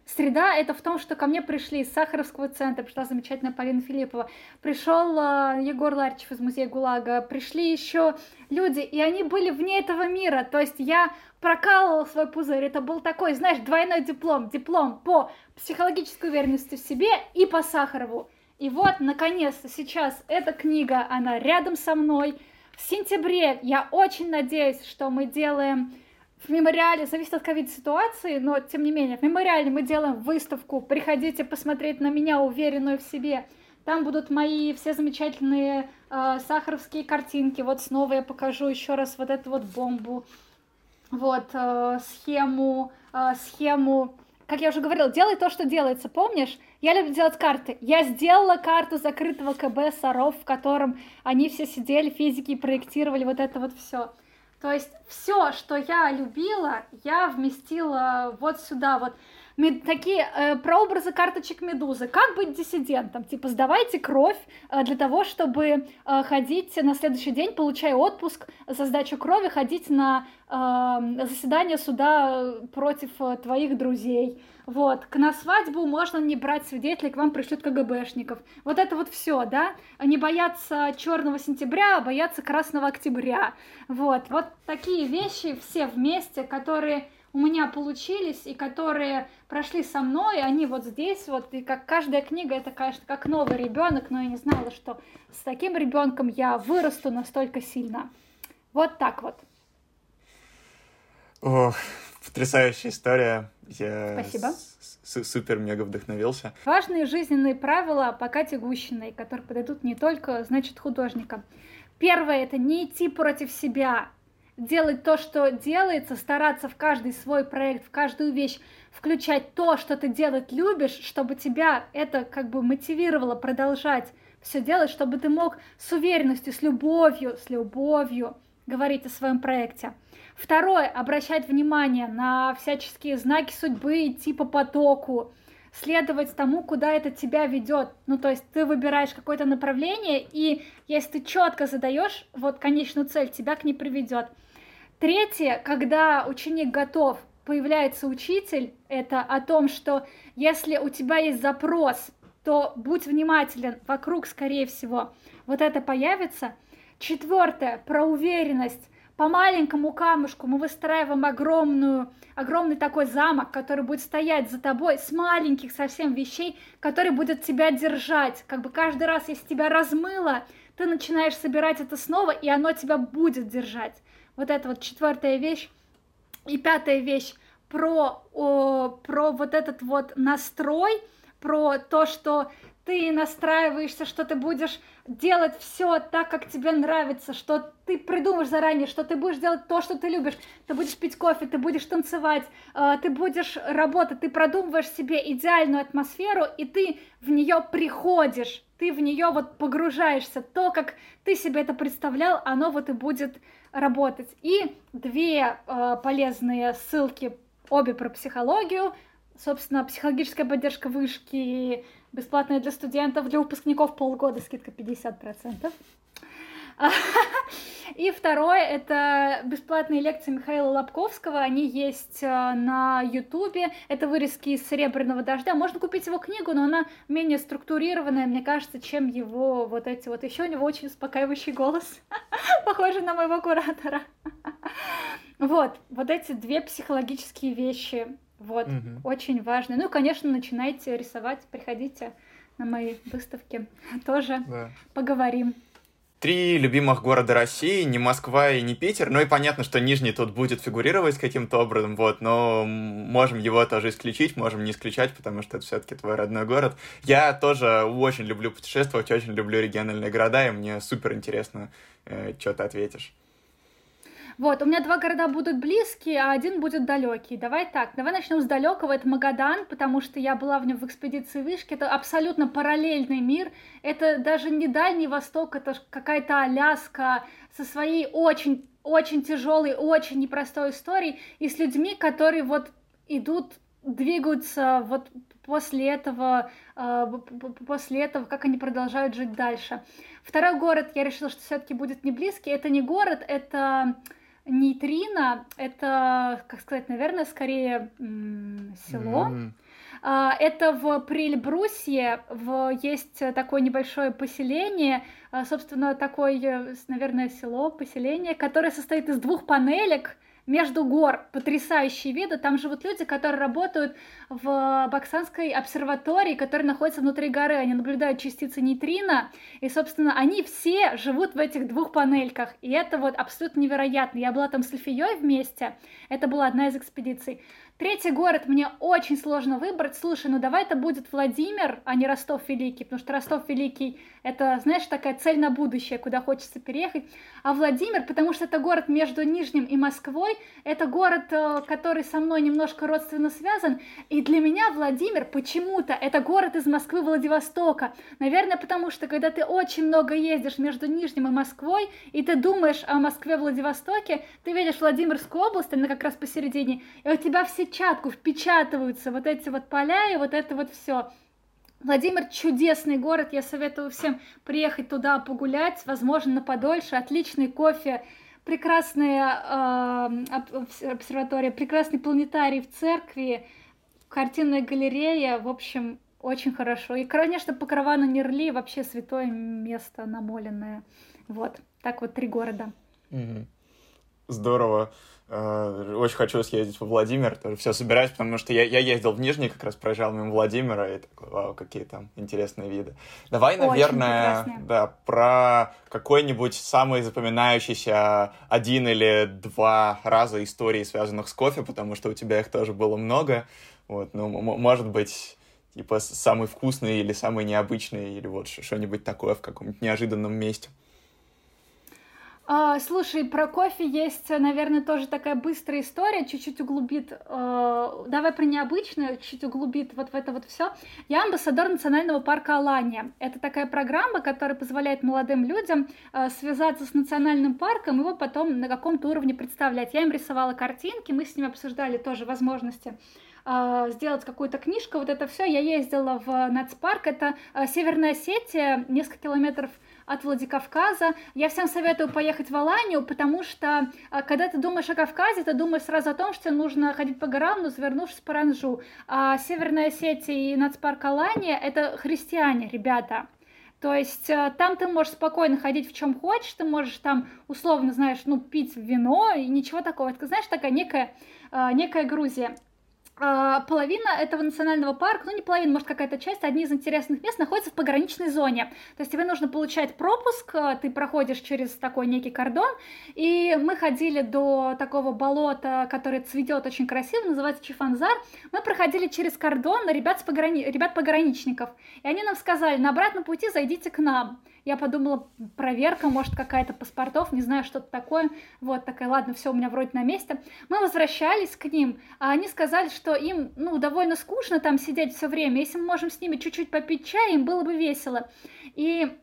Среда — это в том, что ко мне пришли из Сахаровского центра, пришла замечательная Полина Филиппова, пришел э, Егор Ларчев из музея ГУЛАГа, пришли еще люди, и они были вне этого мира. То есть я прокалывала свой пузырь. Это был такой, знаешь, двойной диплом. Диплом по психологической уверенности в себе и по Сахарову. И вот, наконец-то, сейчас эта книга, она рядом со мной. В сентябре я очень надеюсь, что мы делаем в мемориале, зависит от ковид-ситуации, но тем не менее, в мемориале мы делаем выставку, приходите посмотреть на меня, уверенную в себе. Там будут мои все замечательные э, сахаровские картинки. Вот снова я покажу еще раз вот эту вот бомбу. Вот, э, схему, э, схему как я уже говорила, делай то, что делается, помнишь? Я люблю делать карты. Я сделала карту закрытого КБ Саров, в котором они все сидели, физики, проектировали вот это вот все. То есть все, что я любила, я вместила вот сюда вот. Мед, такие э, прообразы карточек медузы. Как быть диссидентом? Типа, сдавайте кровь э, для того, чтобы э, ходить на следующий день, получая отпуск за сдачу крови, ходить на э, заседание суда против э, твоих друзей. Вот, на свадьбу можно не брать свидетелей, к вам пришлют КГБшников. Вот это вот все, да? Не бояться черного сентября, а бояться красного октября. Вот, вот такие вещи все вместе, которые у меня получились и которые прошли со мной, они вот здесь вот, и как каждая книга, это, конечно, как новый ребенок, но я не знала, что с таким ребенком я вырасту настолько сильно. Вот так вот. Ох, потрясающая история. Я Спасибо. Супер-мега вдохновился. Важные жизненные правила по Кате Гущиной, которые подойдут не только, значит, художникам. Первое – это не идти против себя, делать то, что делается, стараться в каждый свой проект, в каждую вещь включать то, что ты делать любишь, чтобы тебя это как бы мотивировало продолжать все делать, чтобы ты мог с уверенностью, с любовью, с любовью говорить о своем проекте. Второе, обращать внимание на всяческие знаки судьбы, идти по потоку, следовать тому, куда это тебя ведет. Ну, то есть ты выбираешь какое-то направление, и если ты четко задаешь вот конечную цель, тебя к ней приведет. Третье, когда ученик готов, появляется учитель, это о том, что если у тебя есть запрос, то будь внимателен, вокруг, скорее всего, вот это появится. Четвертое, про уверенность. По маленькому камушку мы выстраиваем огромную, огромный такой замок, который будет стоять за тобой с маленьких совсем вещей, который будет тебя держать. Как бы каждый раз, если тебя размыло, ты начинаешь собирать это снова, и оно тебя будет держать. Вот это вот четвертая вещь. И пятая вещь про, о, про вот этот вот настрой, про то, что ты настраиваешься, что ты будешь делать все так, как тебе нравится, что ты придумаешь заранее, что ты будешь делать то, что ты любишь, ты будешь пить кофе, ты будешь танцевать, э, ты будешь работать, ты продумываешь себе идеальную атмосферу, и ты в нее приходишь, ты в нее вот погружаешься, то, как ты себе это представлял, оно вот и будет работать. И две э, полезные ссылки, обе про психологию. Собственно, психологическая поддержка вышки бесплатная для студентов, для выпускников полгода, скидка 50%. (laughs) И второе — это бесплатные лекции Михаила Лобковского. Они есть э, на Ютубе. Это вырезки из «Серебряного дождя». Можно купить его книгу, но она менее структурированная, мне кажется, чем его вот эти вот. Еще у него очень успокаивающий голос, (laughs) похожий на моего куратора. (laughs) Вот, вот эти две психологические вещи, вот, угу. очень важные. Ну и, конечно, начинайте рисовать, приходите на мои выставки, (laughs) тоже да. поговорим. Три любимых города России, не Москва и не Питер. Ну и понятно, что Нижний тут будет фигурировать каким-то образом, вот, но можем его тоже исключить, можем не исключать, потому что это все-таки твой родной город. Я тоже очень люблю путешествовать, очень люблю региональные города, и мне супер интересно, э, что ты ответишь. Вот, у меня два города будут близкие, а один будет далекий. Давай так, давай начнем с далекого. Это Магадан, потому что я была в нем в экспедиции вышки. Это абсолютно параллельный мир. Это даже не Дальний Восток, это какая-то Аляска со своей очень очень тяжелой, очень непростой историей и с людьми, которые вот идут, двигаются вот после этого, э, после этого, как они продолжают жить дальше. Второй город я решила, что все-таки будет не близкий. Это не город, это Нейтрино — это, как сказать, наверное, скорее село. Mm-hmm. Это в Прильбрусье в, есть такое небольшое поселение, а, собственно, такое, наверное, село, поселение, которое состоит из двух панелек, между гор потрясающие виды. Там живут люди, которые работают в Баксанской обсерватории, которая находится внутри горы. Они наблюдают частицы нейтрино, и, собственно, они все живут в этих двух панельках. И это вот абсолютно невероятно. Я была там с Эльфией вместе, это была одна из экспедиций. Третий город мне очень сложно выбрать. Слушай, ну давай это будет Владимир, а не Ростов Великий, потому что Ростов Великий это, знаешь, такая цель на будущее, куда хочется переехать. А Владимир, потому что это город между Нижним и Москвой, это город, э, который со мной немножко родственно связан. И для меня Владимир почему-то это город из Москвы Владивостока. Наверное, потому что когда ты очень много ездишь между Нижним и Москвой, и ты думаешь о Москве Владивостоке, ты видишь Владимирскую область, она как раз посередине, и у тебя все сетчатку впечатываются вот эти вот поля и вот это вот все. Владимир чудесный город, я советую всем приехать туда погулять, возможно, на подольше, отличный кофе, прекрасная э, обсерватория, прекрасный планетарий в церкви, картинная галерея, в общем, очень хорошо. И, конечно, по каравану Нерли вообще святое место намоленное. Вот, так вот три города. Здорово. Э, очень хочу съездить во Владимир, тоже все собираюсь, потому что я, я ездил в Нижний, как раз проезжал мимо Владимира, и такой, вау, какие там интересные виды. Давай, наверное, да, про какой-нибудь самый запоминающийся один или два раза истории, связанных с кофе, потому что у тебя их тоже было много. Вот, ну, может быть, типа самый вкусный или самый необычный, или вот что-нибудь такое в каком-нибудь неожиданном месте. А, слушай, про кофе есть, наверное, тоже такая быстрая история, чуть-чуть углубит. Э, давай про необычное, чуть углубит вот в это вот все. Я амбассадор национального парка Алания. Это такая программа, которая позволяет молодым людям э, связаться с национальным парком, его потом на каком-то уровне представлять. Я им рисовала картинки, мы с ними обсуждали тоже возможности э, сделать какую-то книжку, вот это все. Я ездила в нацпарк, это Северная Осетия, несколько километров от Владикавказа. Я всем советую поехать в Аланию, потому что а, когда ты думаешь о Кавказе, ты думаешь сразу о том, что нужно ходить по горам, но завернувшись по Ранжу. А Северная Осетия и нацпарк Алания — это христиане, ребята. То есть а, там ты можешь спокойно ходить в чем хочешь, ты можешь там условно, знаешь, ну, пить вино и ничего такого. Это, знаешь, такая некая, а, некая Грузия. А, половина этого национального парка, ну не половина, может какая-то часть, одни из интересных мест находятся в пограничной зоне. То есть тебе нужно получать пропуск, а, ты проходишь через такой некий кордон, и мы ходили до такого болота, которое цветет очень красиво, называется Чифанзар. Мы проходили через кордон ребят, с пограни... ребят пограничников, и они нам сказали, на обратном пути зайдите к нам. Я подумала, проверка, может, какая-то паспортов, не знаю, что-то такое. Вот, такая, ладно, все у меня вроде на месте. Мы возвращались к ним, а они сказали, что им, ну, довольно скучно там сидеть все время. Если мы можем с ними чуть-чуть попить чай, им было бы весело. И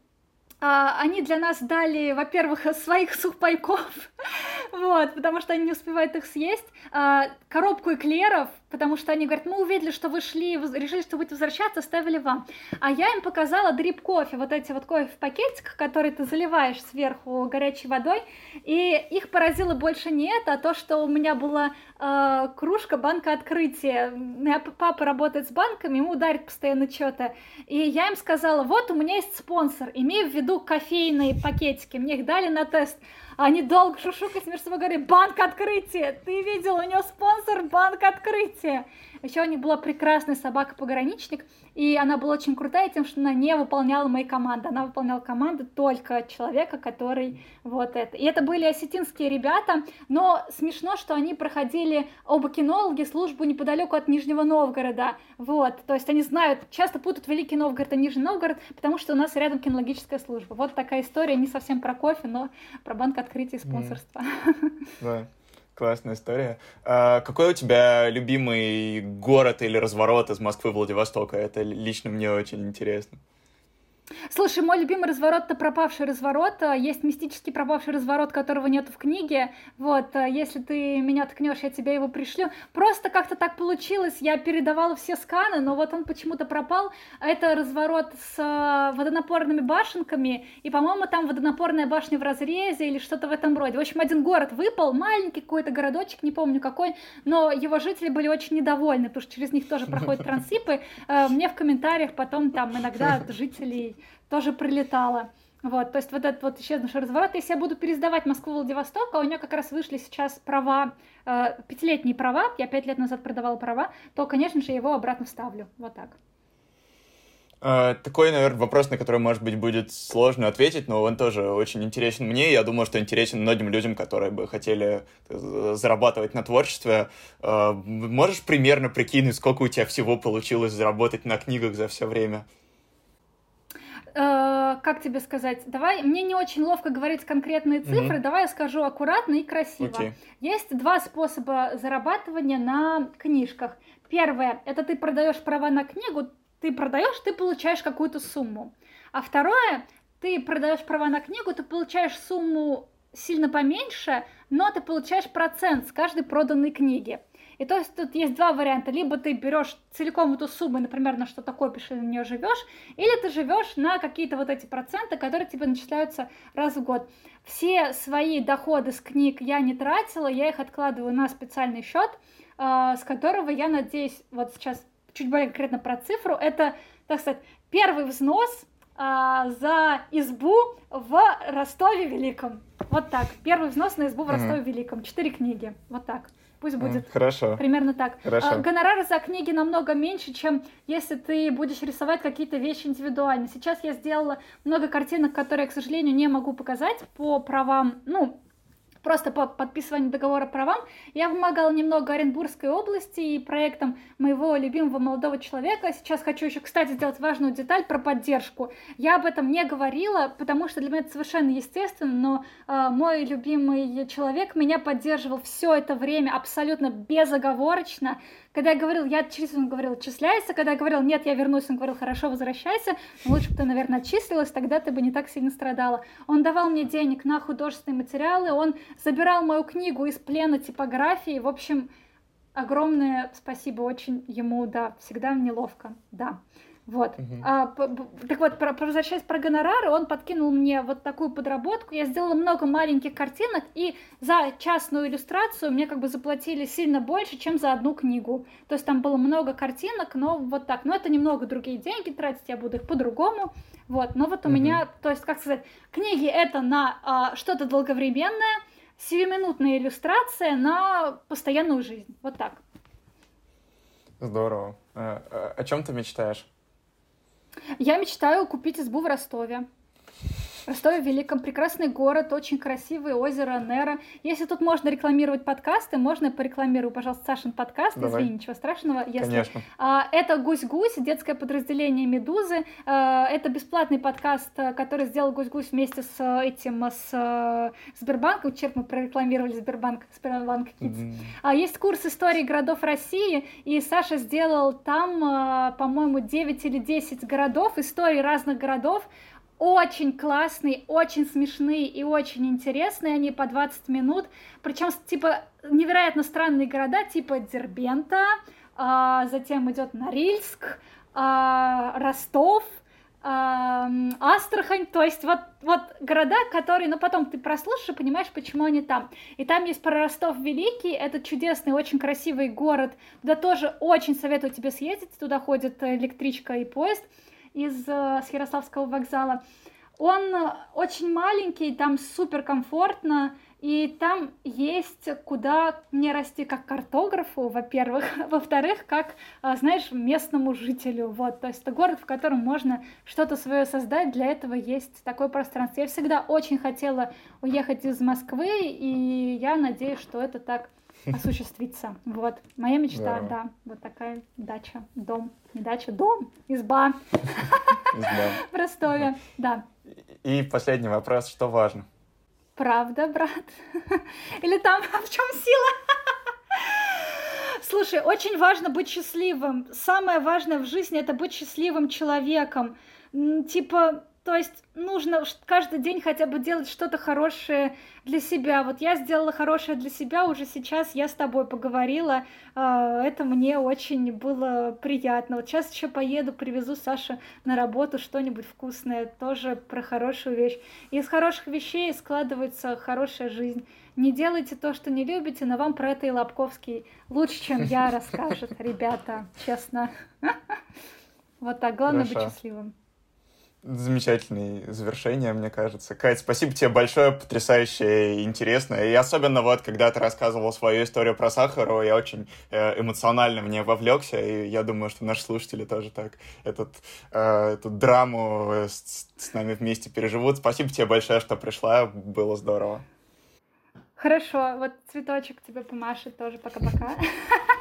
а, они для нас дали, во-первых, (laughs) своих сухпайков, (laughs) вот, потому что они не успевают их съесть. Коробку эклеров, потому что они говорят, мы увидели, что вы шли, решили, что будете возвращаться, оставили вам. А я им показала дрип кофе, вот эти вот кофе в пакетиках, которые ты заливаешь сверху горячей водой, и их поразило больше не это, а то, что у меня была э, кружка, банка открытия. У папа работает с банками, ему ударит постоянно что-то. И я им сказала, вот у меня есть спонсор, имею в виду кофейные пакетики, мне их дали на тест. Они долго шушукались между собой, говорили, банк открытия, ты видел, у него спонсор банк открытия. Еще у них была прекрасная собака-пограничник, и она была очень крутая тем, что она не выполняла мои команды. Она выполняла команды только человека, который вот это. И это были осетинские ребята, но смешно, что они проходили оба кинологи службу неподалеку от Нижнего Новгорода. Вот, то есть они знают, часто путают Великий Новгород и Нижний Новгород, потому что у нас рядом кинологическая служба. Вот такая история, не совсем про кофе, но про банк открытия и спонсорства. Да. Классная история. А какой у тебя любимый город или разворот из Москвы в Владивостока? Это лично мне очень интересно. Слушай, мой любимый разворот — это пропавший разворот. Есть мистический пропавший разворот, которого нет в книге. Вот, если ты меня ткнешь, я тебе его пришлю. Просто как-то так получилось. Я передавала все сканы, но вот он почему-то пропал. Это разворот с э, водонапорными башенками. И, по-моему, там водонапорная башня в разрезе или что-то в этом роде. В общем, один город выпал, маленький какой-то городочек, не помню какой, но его жители были очень недовольны, потому что через них тоже (laughs) проходят трансипы. Э, мне в комментариях потом там иногда (laughs) жителей тоже прилетала. Вот, то есть вот этот вот исчезнувший разворот, если я буду пересдавать Москву-Владивосток, а у нее как раз вышли сейчас права, э, пятилетние права, я пять лет назад продавала права, то, конечно же, его обратно вставлю, вот так. Uh, такой, наверное, вопрос, на который, может быть, будет сложно ответить, но он тоже очень интересен мне. Я думаю, что интересен многим людям, которые бы хотели э, зарабатывать на творчестве. Uh, можешь примерно прикинуть, сколько у тебя всего получилось заработать на книгах за все время? Э, как тебе сказать, давай, мне не очень ловко говорить конкретные цифры, mm-hmm. давай я скажу аккуратно и красиво. Okay. Есть два способа зарабатывания на книжках. Первое, это ты продаешь права на книгу, ты продаешь, ты получаешь какую-то сумму. А второе, ты продаешь права на книгу, ты получаешь сумму сильно поменьше, но ты получаешь процент с каждой проданной книги. И то есть тут есть два варианта. Либо ты берешь целиком эту сумму, например, на что-то копишь и на нее живешь, или ты живешь на какие-то вот эти проценты, которые тебе начисляются раз в год. Все свои доходы с книг я не тратила, я их откладываю на специальный счет, а, с которого я надеюсь, вот сейчас чуть более конкретно про цифру, это, так сказать, первый взнос а, за избу в Ростове Великом. Вот так. Первый взнос на избу в Ростове Великом. Четыре книги. Вот так. Пусть будет Хорошо. примерно так. Хорошо. А, гонорары за книги намного меньше, чем если ты будешь рисовать какие-то вещи индивидуально. Сейчас я сделала много картинок, которые, к сожалению, не могу показать по правам, ну, просто по подписыванию договора правам. Я помогала немного Оренбургской области и проектам моего любимого молодого человека. Сейчас хочу еще, кстати, сделать важную деталь про поддержку. Я об этом не говорила, потому что для меня это совершенно естественно, но э, мой любимый человек меня поддерживал все это время абсолютно безоговорочно. Когда я говорил, я отчислюсь, он говорил, отчисляйся. Когда я говорил, нет, я вернусь, он говорил, хорошо, возвращайся. Но лучше бы ты, наверное, отчислилась, тогда ты бы не так сильно страдала. Он давал мне денег на художественные материалы, он забирал мою книгу из плена типографии. В общем, огромное спасибо очень ему, да, всегда неловко, да. Вот. Угу. А, так вот, про, возвращаясь про гонорары, он подкинул мне вот такую подработку. Я сделала много маленьких картинок, и за частную иллюстрацию мне как бы заплатили сильно больше, чем за одну книгу. То есть там было много картинок, но вот так. Но это немного другие деньги тратить, я буду их по-другому. Вот. Но вот у угу. меня, то есть, как сказать, книги это на а, что-то долговременное, сиюминутная иллюстрация на постоянную жизнь. Вот так. Здорово. А, о чем ты мечтаешь? Я мечтаю купить избу в Ростове. Ростове Великом прекрасный город, очень красивое озеро Нера. Если тут можно рекламировать подкасты, можно я порекламирую, пожалуйста, Сашин подкаст. Давай. Извини, ничего страшного. Если... Конечно. А, это «Гусь-гусь», детское подразделение «Медузы». А, это бесплатный подкаст, который сделал «Гусь-гусь» вместе с этим, с Сбербанком. Черт, мы прорекламировали Сбербанк, Сбербанк Kids. Mm-hmm. А, есть курс истории городов России, и Саша сделал там, по-моему, 9 или 10 городов, истории разных городов, очень классные, очень смешные и очень интересные. Они по 20 минут. Причем, типа, невероятно странные города, типа Дербента, а, затем идет Норильск, а, Ростов, а, Астрахань, то есть вот, вот города, которые, ну потом ты прослушаешь и понимаешь, почему они там. И там есть про Ростов Великий, это чудесный, очень красивый город, туда тоже очень советую тебе съездить, туда ходит электричка и поезд из э, с Ярославского вокзала. Он очень маленький, там супер комфортно, и там есть куда мне расти как картографу, во-первых, (laughs) во-вторых, как, а, знаешь, местному жителю. Вот, то есть это город, в котором можно что-то свое создать, для этого есть такое пространство. Я всегда очень хотела уехать из Москвы, и я надеюсь, что это так осуществится. Вот, моя мечта, да. да, вот такая дача, дом, не дача, дом. Изба. (laughs) В Ростове, да. И последний вопрос, что важно? Правда, брат? (laughs) Или там (laughs) в чем сила? Слушай, очень важно быть счастливым. Самое важное в жизни это быть счастливым человеком. Типа, то есть нужно каждый день хотя бы делать что-то хорошее для себя. Вот я сделала хорошее для себя уже сейчас, я с тобой поговорила, а, это мне очень было приятно. Вот сейчас еще поеду, привезу Саше на работу что-нибудь вкусное, тоже про хорошую вещь. Из хороших вещей складывается хорошая жизнь. Не делайте то, что не любите, но вам про это и Лобковский лучше, чем я, (laughs) расскажет, ребята, честно. (laughs) Вот так, главное быть счастливым замечательное завершение, мне кажется. Кать, спасибо тебе большое, потрясающе и интересно. И особенно вот, когда ты рассказывал свою историю про Сахару, я очень э, эмоционально в нее вовлекся, и я думаю, что наши слушатели тоже так этот, э, эту драму с, с нами вместе переживут. Спасибо тебе большое, что пришла, было здорово. Хорошо, вот цветочек тебе помашет тоже. Пока-пока. (laughs)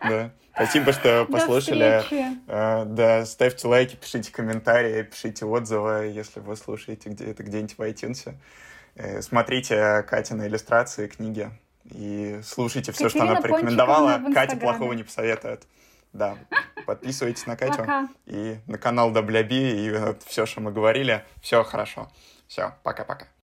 Да. Спасибо, что послушали. А, да, ставьте лайки, пишите комментарии, пишите отзывы, если вы слушаете где это где-нибудь в iTunes. Э, смотрите Катины иллюстрации, книги и слушайте все, что она порекомендовала. Катя плохого не посоветует. Да, подписывайтесь на Катю пока. и на канал WB, и все, что мы говорили. Все хорошо. Все, пока-пока.